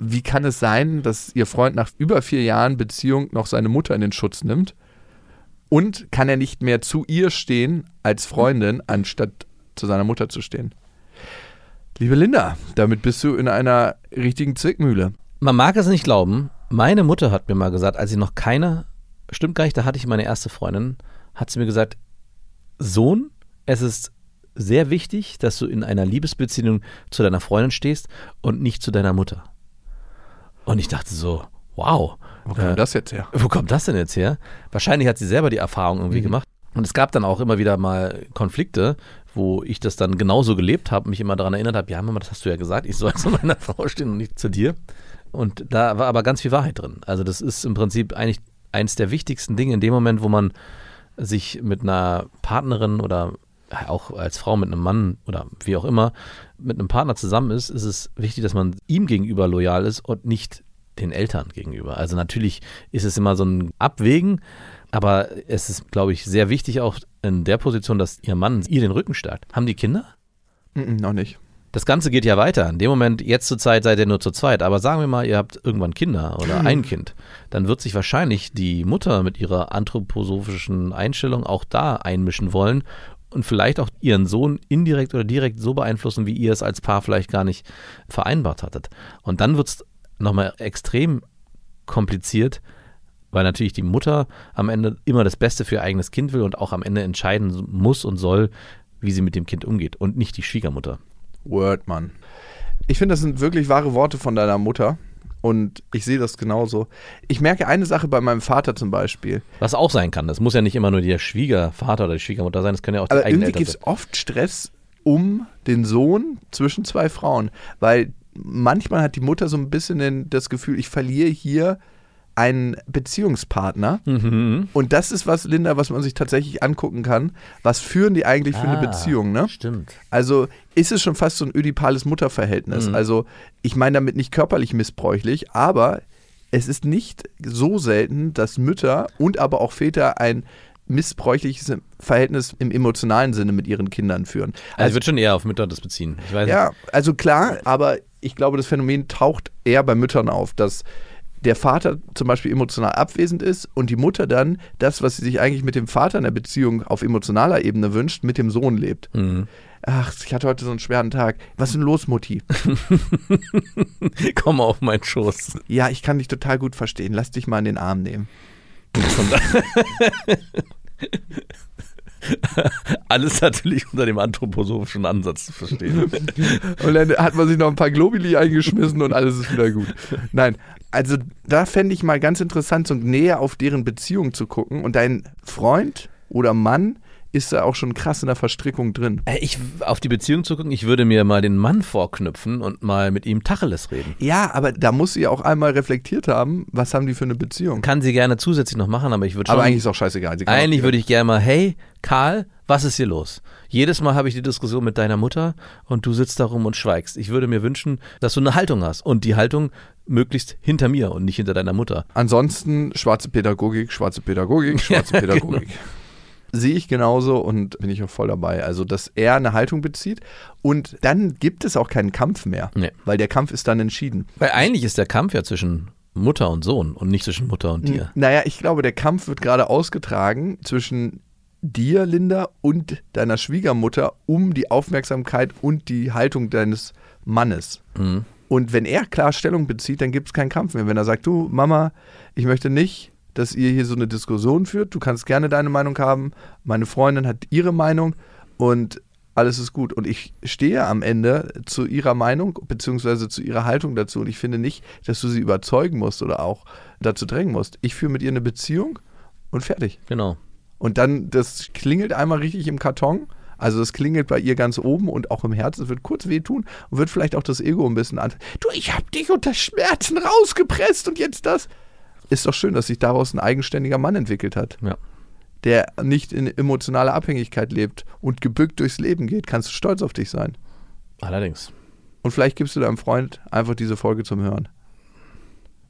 wie kann es sein, dass ihr Freund nach über vier Jahren Beziehung noch seine Mutter in den Schutz nimmt? Und kann er nicht mehr zu ihr stehen als Freundin, anstatt zu seiner Mutter zu stehen? Liebe Linda, damit bist du in einer richtigen Zwickmühle. Man mag es nicht glauben. Meine Mutter hat mir mal gesagt, als ich noch keine, stimmt gar nicht, da hatte ich meine erste Freundin, hat sie mir gesagt, Sohn, es ist sehr wichtig, dass du in einer Liebesbeziehung zu deiner Freundin stehst und nicht zu deiner Mutter. Und ich dachte so, wow, Wo kommt Äh, das jetzt her? wo kommt das denn jetzt her? Wahrscheinlich hat sie selber die Erfahrung irgendwie Mhm. gemacht. Und es gab dann auch immer wieder mal Konflikte, wo ich das dann genauso gelebt habe, mich immer daran erinnert habe, ja, Mama, das hast du ja gesagt, ich soll zu meiner Frau stehen und nicht zu dir. Und da war aber ganz viel Wahrheit drin. Also das ist im Prinzip eigentlich eins der wichtigsten Dinge in dem Moment, wo man sich mit einer Partnerin oder auch als Frau mit einem Mann oder wie auch immer mit einem Partner zusammen ist, ist es wichtig, dass man ihm gegenüber loyal ist und nicht den Eltern gegenüber. Also natürlich ist es immer so ein Abwägen, aber es ist, glaube ich, sehr wichtig auch in der Position, dass ihr Mann ihr den Rücken stärkt. Haben die Kinder? Mm, noch nicht. Das Ganze geht ja weiter. In dem Moment, jetzt zur Zeit seid ihr nur zu zweit, aber sagen wir mal, ihr habt irgendwann Kinder oder ein Kind, dann wird sich wahrscheinlich die Mutter mit ihrer anthroposophischen Einstellung auch da einmischen wollen und vielleicht auch ihren Sohn indirekt oder direkt so beeinflussen, wie ihr es als Paar vielleicht gar nicht vereinbart hattet. Und dann wird es nochmal extrem kompliziert, weil natürlich die Mutter am Ende immer das Beste für ihr eigenes Kind will und auch am Ende entscheiden muss und soll, wie sie mit dem Kind umgeht und nicht die Schwiegermutter. Word, Mann. Ich finde, das sind wirklich wahre Worte von deiner Mutter. Und ich sehe das genauso. Ich merke eine Sache bei meinem Vater zum Beispiel. Was auch sein kann. Das muss ja nicht immer nur der Schwiegervater oder die Schwiegermutter sein, das können ja auch die Aber eigenen irgendwie gibt es oft Stress um den Sohn zwischen zwei Frauen. Weil manchmal hat die Mutter so ein bisschen den, das Gefühl, ich verliere hier einen Beziehungspartner. Mhm. Und das ist was, Linda, was man sich tatsächlich angucken kann. Was führen die eigentlich für eine Ah, Beziehung, ne? Stimmt. Also ist es schon fast so ein ödipales Mutterverhältnis. Mhm. Also ich meine damit nicht körperlich missbräuchlich, aber es ist nicht so selten, dass Mütter und aber auch Väter ein missbräuchliches Verhältnis im emotionalen Sinne mit ihren Kindern führen. Also, ich würde schon eher auf Mütter das beziehen. Ich weiß Ja, also klar, aber ich glaube, das Phänomen taucht eher bei Müttern auf, dass der Vater zum Beispiel emotional abwesend ist und die Mutter dann das, was sie sich eigentlich mit dem Vater in der Beziehung auf emotionaler Ebene wünscht, mit dem Sohn lebt. Mhm. Ach, ich hatte heute so einen schweren Tag. Was ist denn los, Mutti? Komm auf meinen Schoß. Ja, ich kann dich total gut verstehen. Lass dich mal in den Arm nehmen. Alles natürlich unter dem anthroposophischen Ansatz zu verstehen. Und dann hat man sich noch ein paar Globuli eingeschmissen und alles ist wieder gut. Nein, also da fände ich mal ganz interessant, so näher auf deren Beziehung zu gucken. Und dein Freund oder Mann ist da auch schon krass in der Verstrickung drin. Äh, Ich, auf die Beziehung zu gucken, ich würde mir mal den Mann vorknüpfen und mal mit ihm Tacheles reden. Ja, aber da muss sie auch einmal reflektiert haben, was haben die für eine Beziehung. Kann sie gerne zusätzlich noch machen, aber ich würde schon. aber eigentlich ist auch scheißegal. Eigentlich auch- würde ich gerne mal, hey, Karl, was ist hier los? Jedes Mal habe ich die Diskussion mit deiner Mutter und du sitzt da rum und schweigst. Ich würde mir wünschen, dass du eine Haltung hast und die Haltung möglichst hinter mir und nicht hinter deiner Mutter. Ansonsten schwarze Pädagogik, schwarze Pädagogik, schwarze Ja, Pädagogik. Sehe ich genauso und bin ich auch voll dabei. Also, dass er eine Haltung bezieht und dann gibt es auch keinen Kampf mehr, Nee. weil der Kampf ist dann entschieden. Weil eigentlich ist der Kampf ja zwischen Mutter und Sohn und nicht zwischen Mutter und dir. Naja, ich glaube, der Kampf wird gerade ausgetragen zwischen dir, Linda, und deiner Schwiegermutter um die Aufmerksamkeit und die Haltung deines Mannes. Mhm. Und wenn er klar Stellung bezieht, dann gibt es keinen Kampf mehr. Wenn er sagt, du, Mama, ich möchte nicht, dass ihr hier so eine Diskussion führt. Du kannst gerne deine Meinung haben. Meine Freundin hat ihre Meinung und alles ist gut. Und ich stehe am Ende zu ihrer Meinung beziehungsweise zu ihrer Haltung dazu. Und ich finde nicht, dass du sie überzeugen musst oder auch dazu drängen musst. Ich führe mit ihr eine Beziehung und fertig. Genau. Und dann, das klingelt einmal richtig im Karton. Also das klingelt bei ihr ganz oben und auch im Herzen. Es wird kurz wehtun und wird vielleicht auch das Ego ein bisschen an. Du, ich hab dich unter Schmerzen rausgepresst und jetzt das. Ist doch schön, dass sich daraus ein eigenständiger Mann entwickelt hat, Ja. der nicht in emotionaler Abhängigkeit lebt und gebückt durchs Leben geht. Kannst du stolz auf dich sein. Allerdings. Und vielleicht gibst du deinem Freund einfach diese Folge zum Hören.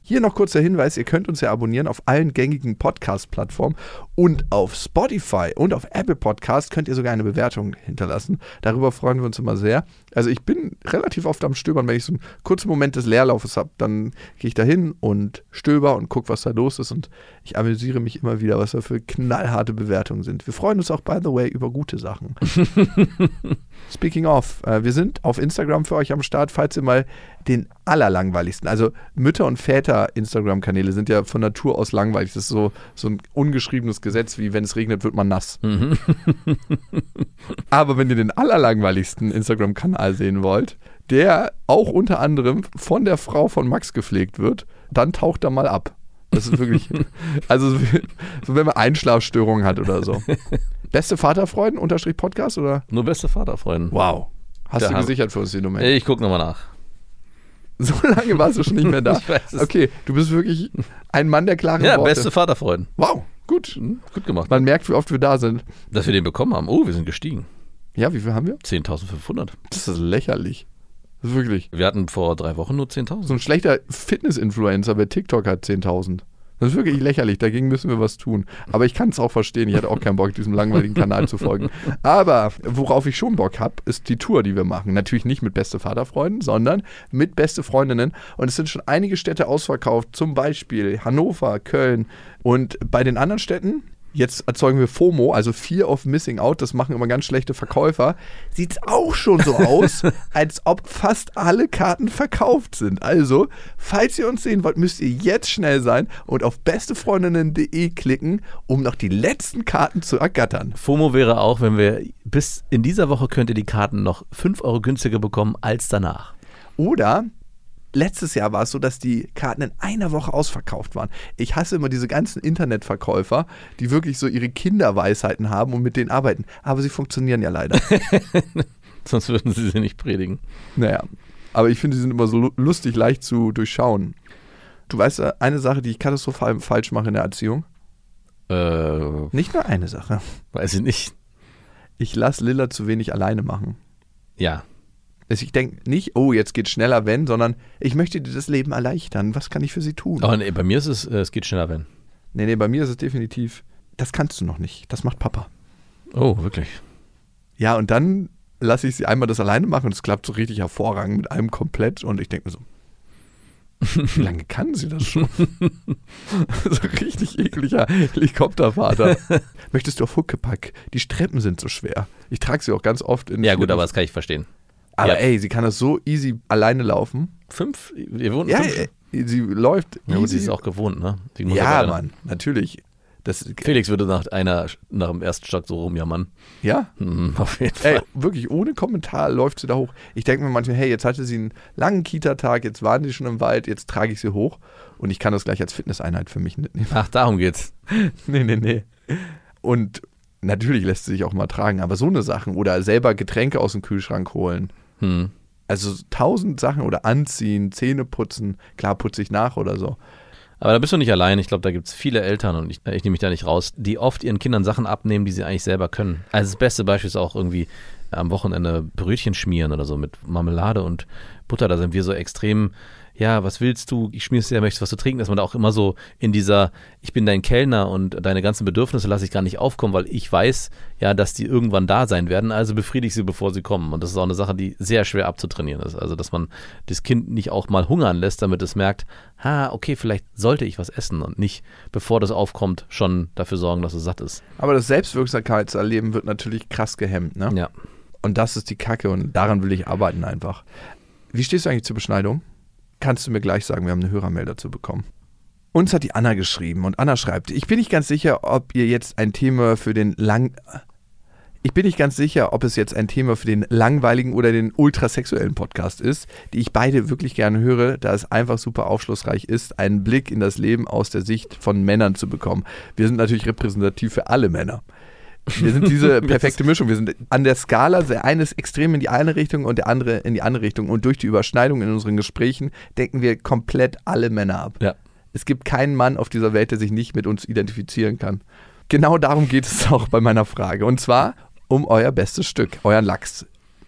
Hier noch kurz der Hinweis, ihr könnt uns ja abonnieren auf allen gängigen Podcast-Plattformen und auf Spotify und auf Apple Podcast könnt ihr sogar eine Bewertung hinterlassen. Darüber freuen wir uns immer sehr. Also ich bin relativ oft am Stöbern, wenn ich so einen kurzen Moment des Leerlaufes habe, dann gehe ich da hin und stöber und gucke, was da los ist und ich amüsiere mich immer wieder, was da für knallharte Bewertungen sind. Wir freuen uns auch, by the way, über gute Sachen. Speaking of, äh, wir sind auf Instagram für euch am Start, falls ihr mal den allerlangweiligsten, also Mütter- und Väter-Instagram-Kanäle sind ja von Natur aus langweilig. Das ist so, so ein ungeschriebenes Gesetz, wie wenn es regnet, wird man nass. Aber wenn ihr den allerlangweiligsten Instagram-Kanal sehen wollt, der auch unter anderem von der Frau von Max gepflegt wird, dann taucht er mal ab. Das ist wirklich, also so wenn man Einschlafstörungen hat oder so. Beste Vaterfreuden, Unterstrich Podcast oder? Nur beste Vaterfreunde. Wow. Hast Da du gesichert für uns den Moment? Ich gucke nochmal nach. So lange warst du schon nicht mehr da. Ich weiß es. Okay, du bist wirklich ein Mann der klaren Ja, Worte. beste Vaterfreunde. Wow, gut. Gut gemacht. Man merkt, wie oft wir da sind. Dass wir den bekommen haben. Oh, wir sind gestiegen. Ja, wie viel haben wir? 10.500. Das ist lächerlich. Wirklich. Wir hatten vor drei Wochen nur 10.000. So ein schlechter Fitness-Influencer bei TikTok hat 10.000. Das ist wirklich lächerlich, dagegen müssen wir was tun. Aber ich kann es auch verstehen, ich hatte auch keinen Bock, diesem langweiligen Kanal zu folgen. Aber worauf ich schon Bock habe, ist die Tour, die wir machen. Natürlich nicht mit beste Vaterfreunden, sondern mit beste Freundinnen. Und es sind schon einige Städte ausverkauft, zum Beispiel Hannover, Köln. Und bei den anderen Städten, jetzt erzeugen wir FOMO, also Fear of Missing Out, das machen immer ganz schlechte Verkäufer, sieht es auch schon so aus, als ob fast alle Karten verkauft sind. Also, falls ihr uns sehen wollt, müsst ihr jetzt schnell sein und auf bestefreundinnen.de klicken, um noch die letzten Karten zu ergattern. FOMO wäre auch, wenn wir bis in dieser Woche könnt ihr die Karten noch 5 Euro günstiger bekommen als danach. Oder letztes Jahr war es so, dass die Karten in einer Woche ausverkauft waren. Ich hasse immer diese ganzen Internetverkäufer, die wirklich so ihre Kinderweisheiten haben und mit denen arbeiten. Aber sie funktionieren ja leider. Sonst würden sie sie nicht predigen. naja, aber ich finde, sie sind immer so lu- lustig leicht zu durchschauen. Du weißt äh, eine Sache, die ich katastrophal falsch mache in der Erziehung? Äh, Nicht nur eine Sache. weiß ich nicht. Ich lasse Lilla zu wenig alleine machen. Ja. Also Ich denke nicht, oh, jetzt geht schneller, wenn, sondern ich möchte dir das Leben erleichtern. Was kann ich für sie tun? Aber nee, bei mir ist es, äh, es geht schneller, wenn. Nee, nee, bei mir ist es definitiv, das kannst du noch nicht. Das macht Papa. Oh, wirklich. Ja, und dann lasse ich sie einmal das alleine machen und es klappt so richtig hervorragend mit allem komplett und ich denke mir so, wie lange kann sie das schon? so richtig ekliger Helikoptervater. Möchtest du auf Huckepack? Die Streppen sind so schwer. Ich trage sie auch ganz oft in Ja, gut, aber das kann ich verstehen. Aber ja. ey, sie kann das so easy alleine laufen. Fünf? Wir wohnen Ja, fünf. ey, sie läuft Ja, easy. sie ist auch gewohnt, ne? Ja, Mann, natürlich. Das, Felix würde nach einer, nach dem ersten Stock so rumjammern. ja, Hm, auf jeden Ey, Fall. wirklich ohne Kommentar läuft sie da hoch. Ich denke mir manchmal, hey, jetzt hatte sie einen langen Kita-Tag, jetzt waren die schon im Wald, jetzt trage ich sie hoch und ich kann das gleich als Fitnesseinheit für mich mitnehmen. Ach, darum geht's. nee, nee, nee. Und natürlich lässt sie sich auch mal tragen, aber so eine Sachen oder selber Getränke aus dem Kühlschrank holen. Hm. Also tausend Sachen oder anziehen, Zähne putzen, klar putze ich nach oder so. Aber da bist du nicht allein. Ich glaube, da gibt es viele Eltern und ich, ich nehme mich da nicht raus, die oft ihren Kindern Sachen abnehmen, die sie eigentlich selber können. Also das beste Beispiel ist auch irgendwie am Wochenende Brötchen schmieren oder so mit Marmelade und Butter. Da sind wir so extrem, ja, was willst du? Ich schmier's dir, möchtest du was zu trinken? Dass man da auch immer so in dieser, ich bin dein Kellner und deine ganzen Bedürfnisse lasse ich gar nicht aufkommen, weil ich weiß ja, dass die irgendwann da sein werden. Also befriedige ich sie, bevor sie kommen. Und das ist auch eine Sache, die sehr schwer abzutrainieren ist. Also, dass man das Kind nicht auch mal hungern lässt, damit es merkt, ha, okay, vielleicht sollte ich was essen und nicht, bevor das aufkommt, schon dafür sorgen, dass es satt ist. Aber das Selbstwirksamkeitserleben wird natürlich krass gehemmt, ne? Ja. Und das ist die Kacke und daran will ich arbeiten einfach. Wie stehst du eigentlich zur Beschneidung? Kannst du mir gleich sagen, wir haben eine Hörermail dazu bekommen. Uns hat die Anna geschrieben und Anna schreibt, ich bin nicht ganz sicher, ob ihr jetzt ein Thema für den lang... Ich bin nicht ganz sicher, ob es jetzt ein Thema für den langweiligen oder den ultrasexuellen Podcast ist, die ich beide wirklich gerne höre, da es einfach super aufschlussreich ist, einen Blick in das Leben aus der Sicht von Männern zu bekommen. Wir sind natürlich repräsentativ für alle Männer. Wir sind diese perfekte Mischung. Wir sind an der Skala, der eine ist extrem in die eine Richtung und der andere in die andere Richtung. Und durch die Überschneidung in unseren Gesprächen decken wir komplett alle Männer ab. Ja. Es gibt keinen Mann auf dieser Welt, der sich nicht mit uns identifizieren kann. Genau darum geht es auch bei meiner Frage. Und zwar um euer bestes Stück, euren Lachs.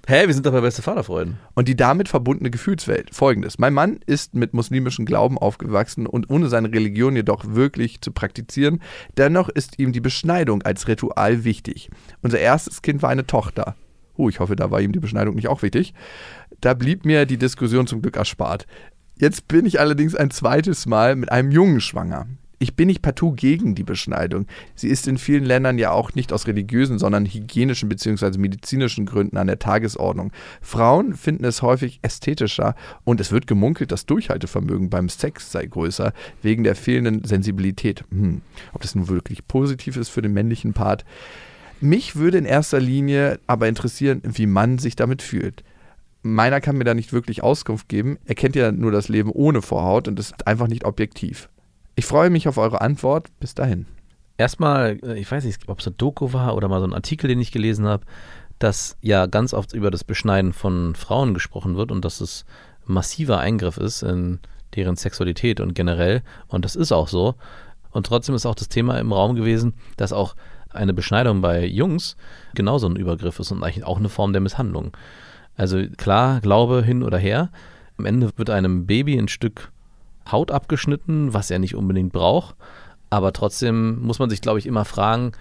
Hä, wir sind doch bei beste Vaterfreuden. Und die damit verbundene Gefühlswelt. Folgendes. Mein Mann ist mit muslimischem Glauben aufgewachsen und ohne seine Religion jedoch wirklich zu praktizieren. Dennoch ist ihm die Beschneidung als Ritual wichtig. Unser erstes Kind war eine Tochter. Oh, ich hoffe, da war ihm die Beschneidung nicht auch wichtig. Da blieb mir die Diskussion zum Glück erspart. Jetzt bin ich allerdings ein zweites Mal mit einem Jungen schwanger. Ich bin nicht partout gegen die Beschneidung. Sie ist in vielen Ländern ja auch nicht aus religiösen, sondern hygienischen bzw. medizinischen Gründen an der Tagesordnung. Frauen finden es häufig ästhetischer und es wird gemunkelt, das Durchhaltevermögen beim Sex sei größer, wegen der fehlenden Sensibilität. Hm. Ob das nun wirklich positiv ist für den männlichen Part. Mich würde in erster Linie aber interessieren, wie man sich damit fühlt. Meiner kann mir da nicht wirklich Auskunft geben. Er kennt ja nur das Leben ohne Vorhaut und ist einfach nicht objektiv. Ich freue mich auf eure Antwort. Bis dahin. Erstmal, äh, ich weiß nicht, ob es ein Doku war oder mal so ein Artikel, den ich gelesen habe, dass ja ganz oft über das Beschneiden von Frauen gesprochen wird und dass es massiver Eingriff ist in deren Sexualität und generell. Und das ist auch so. Und trotzdem ist auch das Thema im Raum gewesen, dass auch eine Beschneidung bei Jungs genauso ein Übergriff ist und eigentlich auch eine Form der Misshandlung. Also klar, Glaube hin oder her. Am Ende wird einem Baby ein Stück Haut abgeschnitten, was er nicht unbedingt braucht. Aber trotzdem muss man sich, glaube ich, immer fragen,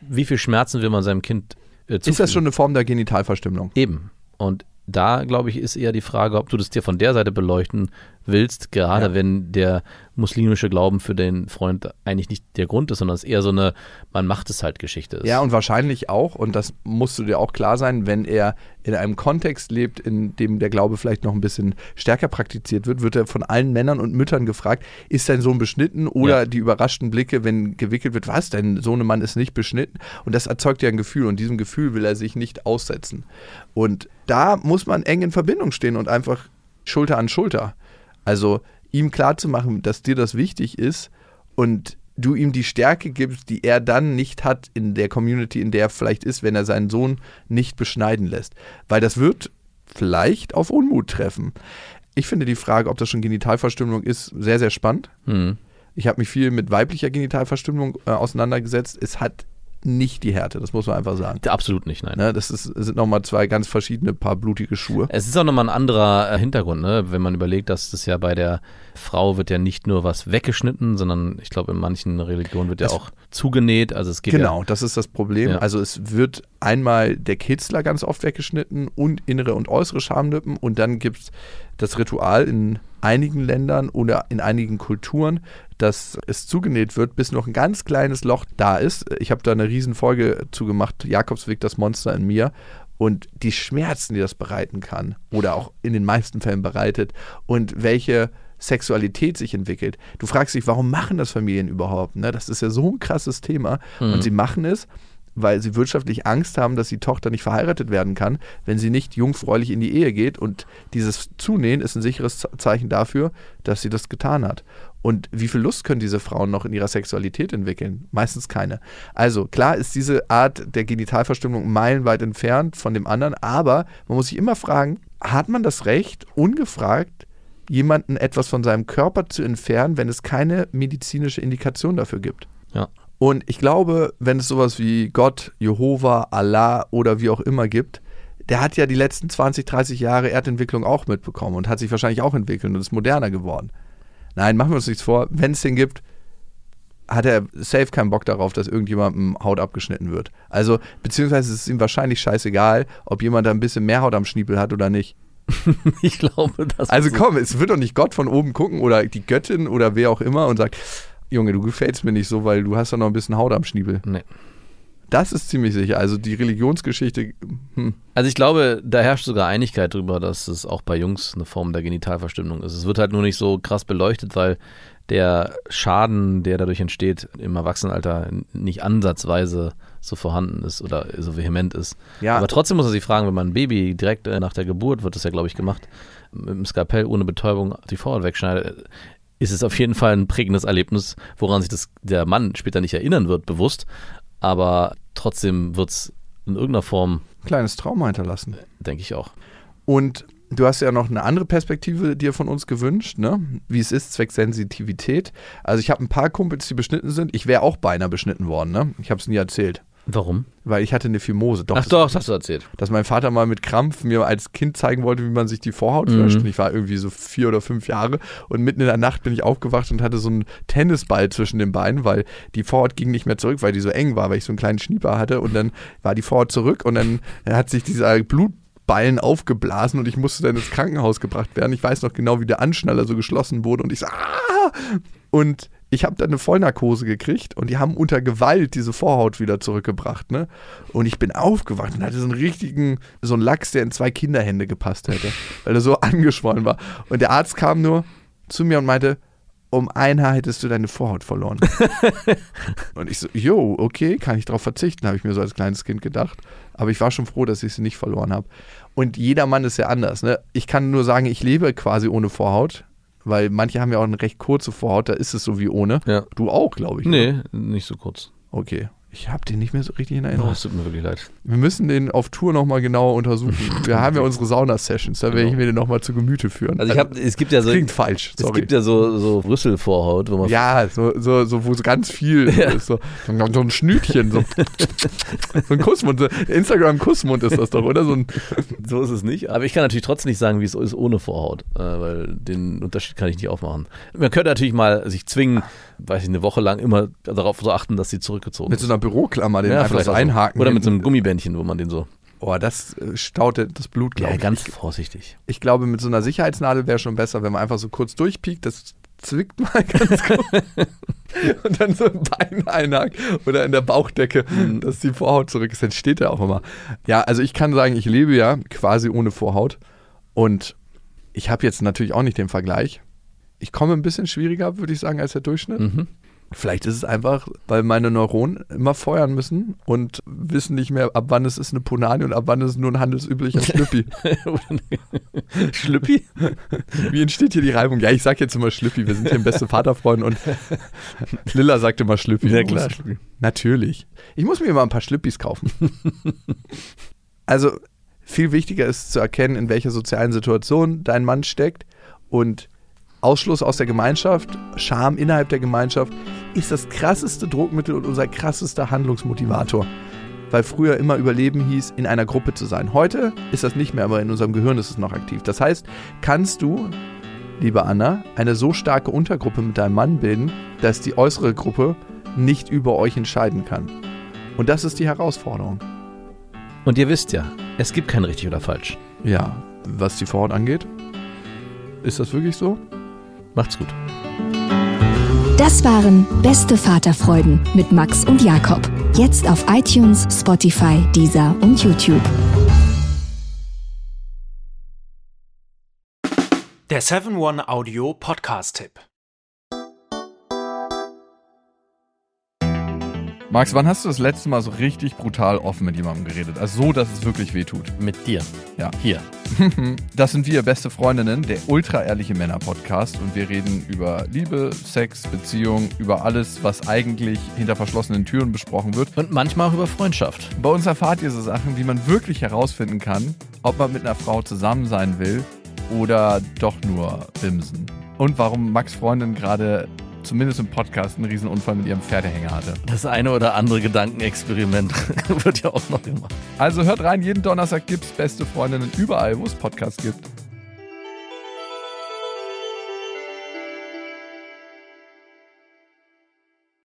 wie viel Schmerzen will man seinem Kind äh, zufügen? Ist das schon eine Form der Genitalverstümmelung? Eben. Und da, glaube ich, ist eher die Frage, ob du das dir von der Seite beleuchten willst, gerade Ja. wenn der muslimische Glauben für den Freund eigentlich nicht der Grund ist, sondern es eher so eine, man macht es halt Geschichte ist. Ja, und wahrscheinlich auch, und das musst du dir auch klar sein, wenn er in einem Kontext lebt, in dem der Glaube vielleicht noch ein bisschen stärker praktiziert wird, wird er von allen Männern und Müttern gefragt, ist dein Sohn beschnitten? Oder Ja. die überraschten Blicke, wenn gewickelt wird, was, dein Sohnemann ist nicht beschnitten? Und das erzeugt ja ein Gefühl und diesem Gefühl will er sich nicht aussetzen. Und da muss man eng in Verbindung stehen und einfach Schulter an Schulter. Also ihm klarzumachen, dass dir das wichtig ist und du ihm die Stärke gibst, die er dann nicht hat in der Community, in der er vielleicht ist, wenn er seinen Sohn nicht beschneiden lässt. Weil das wird vielleicht auf Unmut treffen. Ich finde die Frage, ob das schon Genitalverstümmelung ist, sehr, sehr spannend. Hm. Ich habe mich viel mit weiblicher Genitalverstümmelung äh, auseinandergesetzt. Es hat nicht die Härte, das muss man einfach sagen. Absolut nicht, nein. Ne, das ist, sind nochmal zwei ganz verschiedene paar blutige Schuhe. Es ist auch nochmal ein anderer äh, Hintergrund, ne? wenn man überlegt, dass das ja bei der Frau wird ja nicht nur was weggeschnitten, sondern ich glaube, in manchen Religionen wird ja Das- auch zugenäht. Also es geht Genau, das ist das Problem. Ja. Also es wird einmal der Kitzler ganz oft weggeschnitten und innere und äußere Schamlippen und dann gibt es das Ritual in einigen Ländern oder in einigen Kulturen, dass es zugenäht wird, bis noch ein ganz kleines Loch da ist. Ich habe da eine riesen Folge zugemacht, Jakobsweg, das Monster in mir. Und die Schmerzen, die das bereiten kann oder auch in den meisten Fällen bereitet und welche Sexualität sich entwickelt. Du fragst dich, warum machen das Familien überhaupt? Ne? Das ist ja so ein krasses Thema. Und sie machen es, weil sie wirtschaftlich Angst haben, dass die Tochter nicht verheiratet werden kann, wenn sie nicht jungfräulich in die Ehe geht. Und dieses Zunähen ist ein sicheres Ze- Zeichen dafür, dass sie das getan hat. Und wie viel Lust können diese Frauen noch in ihrer Sexualität entwickeln? Meistens keine. Also klar ist diese Art der Genitalverstümmelung meilenweit entfernt von dem anderen, aber man muss sich immer fragen, hat man das Recht, ungefragt jemanden etwas von seinem Körper zu entfernen, wenn es keine medizinische Indikation dafür gibt? Ja. Und ich glaube, wenn es sowas wie Gott, Jehova, Allah oder wie auch immer gibt, der hat ja die letzten 20, 30 Jahre Erdentwicklung auch mitbekommen und hat sich wahrscheinlich auch entwickelt und ist moderner geworden. Nein, machen wir uns nichts vor. Wenn es den gibt, hat er safe keinen Bock darauf, dass irgendjemandem Haut abgeschnitten wird. Also, beziehungsweise ist es ihm wahrscheinlich scheißegal, ob jemand da ein bisschen mehr Haut am Schniepel hat oder nicht. Ich glaube, das Also komm, es wird doch nicht Gott von oben gucken oder die Göttin oder wer auch immer und sagt, Junge, du gefällst mir nicht so, weil du hast doch noch ein bisschen Haut am Schniebel. Nee. Das ist ziemlich sicher. Also die Religionsgeschichte, hm, Also ich glaube, da herrscht sogar Einigkeit darüber, dass es auch bei Jungs eine Form der Genitalverstümmelung ist. Es wird halt nur nicht so krass beleuchtet, weil der Schaden, der dadurch entsteht, im Erwachsenenalter nicht ansatzweise so vorhanden ist oder so vehement ist. Ja. Aber trotzdem muss er sich fragen, wenn man ein Baby direkt äh, nach der Geburt, wird das ja, glaube ich, gemacht, mit dem Skalpell ohne Betäubung die Vorhaut wegschneidet, ist es auf jeden Fall ein prägendes Erlebnis, woran sich das, der Mann später nicht erinnern wird, bewusst. Aber trotzdem wird es in irgendeiner Form, kleines Trauma hinterlassen. denke ich auch. Und du hast ja noch eine andere Perspektive dir von uns gewünscht, ne? Wie es ist, zwecks Sensitivität. Also ich habe ein paar Kumpels, die beschnitten sind. Ich wäre auch beinahe beschnitten worden, ne? Ich habe es nie erzählt. Warum? Weil ich hatte eine Phimose. Doch, Ach das- doch, das hast du erzählt. dass mein Vater mal mit Krampf mir als Kind zeigen wollte, wie man sich die Vorhaut Mhm. wäscht. Und ich war irgendwie so vier oder fünf Jahre und mitten in der Nacht bin ich aufgewacht und hatte so einen Tennisball zwischen den Beinen, weil die Vorhaut ging nicht mehr zurück, weil die so eng war, weil ich so einen kleinen Schnieper hatte und dann war die Vorhaut zurück und dann hat sich dieser Blutballen aufgeblasen und ich musste dann ins Krankenhaus gebracht werden. Ich weiß noch genau, wie der Anschnaller so geschlossen wurde und ich so, ah! Und ich habe dann eine Vollnarkose gekriegt und die haben unter Gewalt diese Vorhaut wieder zurückgebracht, ne? Und ich bin aufgewacht und hatte so einen richtigen, so einen Lachs, der in zwei Kinderhände gepasst hätte, weil er so angeschwollen war. Und der Arzt kam nur zu mir und meinte, um ein Haar hättest du deine Vorhaut verloren. und ich so, jo, okay, kann ich darauf verzichten, habe ich mir so als kleines Kind gedacht. Aber ich war schon froh, dass ich sie nicht verloren habe. Und jeder Mann ist ja anders. Ne? Ich kann nur sagen, ich lebe quasi ohne Vorhaut, weil manche haben ja auch eine recht kurze Vorhaut, da ist es so wie ohne. Ja. Du auch, glaube ich. Nee, nicht so kurz. Okay. Ich habe den nicht mehr so richtig in Oh, Erinnerung. es tut mir wirklich leid. Wir müssen den auf Tour nochmal genauer untersuchen. Wir haben ja unsere Sauna-Sessions, da werde ich Genau. mir den nochmal zu Gemüte führen. Also ich habe, es gibt ja so, Klingt falsch, es sorry. gibt ja so, so Rüsselvorhaut, wo man Ja, so, so, so, wo so ganz viel ist. So, so ein Schnütchen, so, so ein Kussmund. Instagram-Kussmund ist das doch, oder? So ein, So ist es nicht. Aber ich kann natürlich trotzdem nicht sagen, wie es ist ohne Vorhaut, äh, weil den Unterschied kann ich nicht aufmachen. Man könnte natürlich mal sich zwingen, weiß ich, eine Woche lang immer darauf zu achten, dass sie zurückgezogen ist. Büroklammer, den einfach vielleicht so einhaken. Oder mit so einem. Gummibändchen, wo man den so. Oh, das äh, staute das Blut, glaube Ja, ich. ganz vorsichtig. Ich glaube, mit so einer Sicherheitsnadel wäre schon besser, wenn man einfach so kurz durchpiekt, das zwickt mal ganz kurz. und dann so im Bein einhakt oder in der Bauchdecke, Mhm. dass die Vorhaut zurück ist. Dann steht er auch immer. Ja, also ich kann sagen, ich lebe ja quasi ohne Vorhaut. Und ich habe jetzt natürlich auch nicht den Vergleich. Ich komme ein bisschen schwieriger, würde ich sagen, als der Durchschnitt. Mhm. Vielleicht ist es einfach, weil meine Neuronen immer feuern müssen und wissen nicht mehr, ab wann es ist eine Punani und ab wann es nur ein handelsüblicher Schlüppi. Schlüppi? Wie entsteht hier die Reibung? Ja, ich sag jetzt immer Schlüppi, wir sind hier im beste Vaterfreund und Lilla sagt immer Schlüppi. Ja, klar, Schlüppi. Natürlich. Ich muss mir mal ein paar Schlüppis kaufen. also viel wichtiger ist zu erkennen, in welcher sozialen Situation dein Mann steckt und Ausschluss aus der Gemeinschaft, Scham innerhalb der Gemeinschaft ist das krasseste Druckmittel und unser krassester Handlungsmotivator. Weil früher immer Überleben hieß, in einer Gruppe zu sein. Heute ist das nicht mehr, aber in unserem Gehirn ist es noch aktiv. Das heißt, kannst du, liebe Anna, eine so starke Untergruppe mit deinem Mann bilden, dass die äußere Gruppe nicht über euch entscheiden kann. Und das ist die Herausforderung. Und ihr wisst ja, es gibt kein richtig oder falsch. Ja, was die Vorhaut angeht, ist das wirklich so? Macht's gut. Das waren Beste Vaterfreuden mit Max und Jakob. Jetzt auf iTunes, Spotify, Deezer und YouTube. Der 7-One-Audio-Podcast-Tipp. Max, wann hast du das letzte Mal so richtig brutal offen mit jemandem geredet? Also so, dass es wirklich wehtut. Mit dir. Ja. Hier. Das sind wir, beste Freundinnen, der ultra-ehrliche Männer-Podcast. Und wir reden über Liebe, Sex, Beziehung, über alles, was eigentlich hinter verschlossenen Türen besprochen wird. Und manchmal auch über Freundschaft. Bei uns erfahrt ihr so Sachen, wie man wirklich herausfinden kann, ob man mit einer Frau zusammen sein will oder doch nur bimsen. Und warum Max Freundin gerade zumindest im Podcast einen Riesenunfall mit ihrem Pferdehänger hatte. Das eine oder andere Gedankenexperiment wird ja auch noch gemacht. Also hört rein, jeden Donnerstag gibt's beste Freundinnen überall, wo es Podcasts gibt.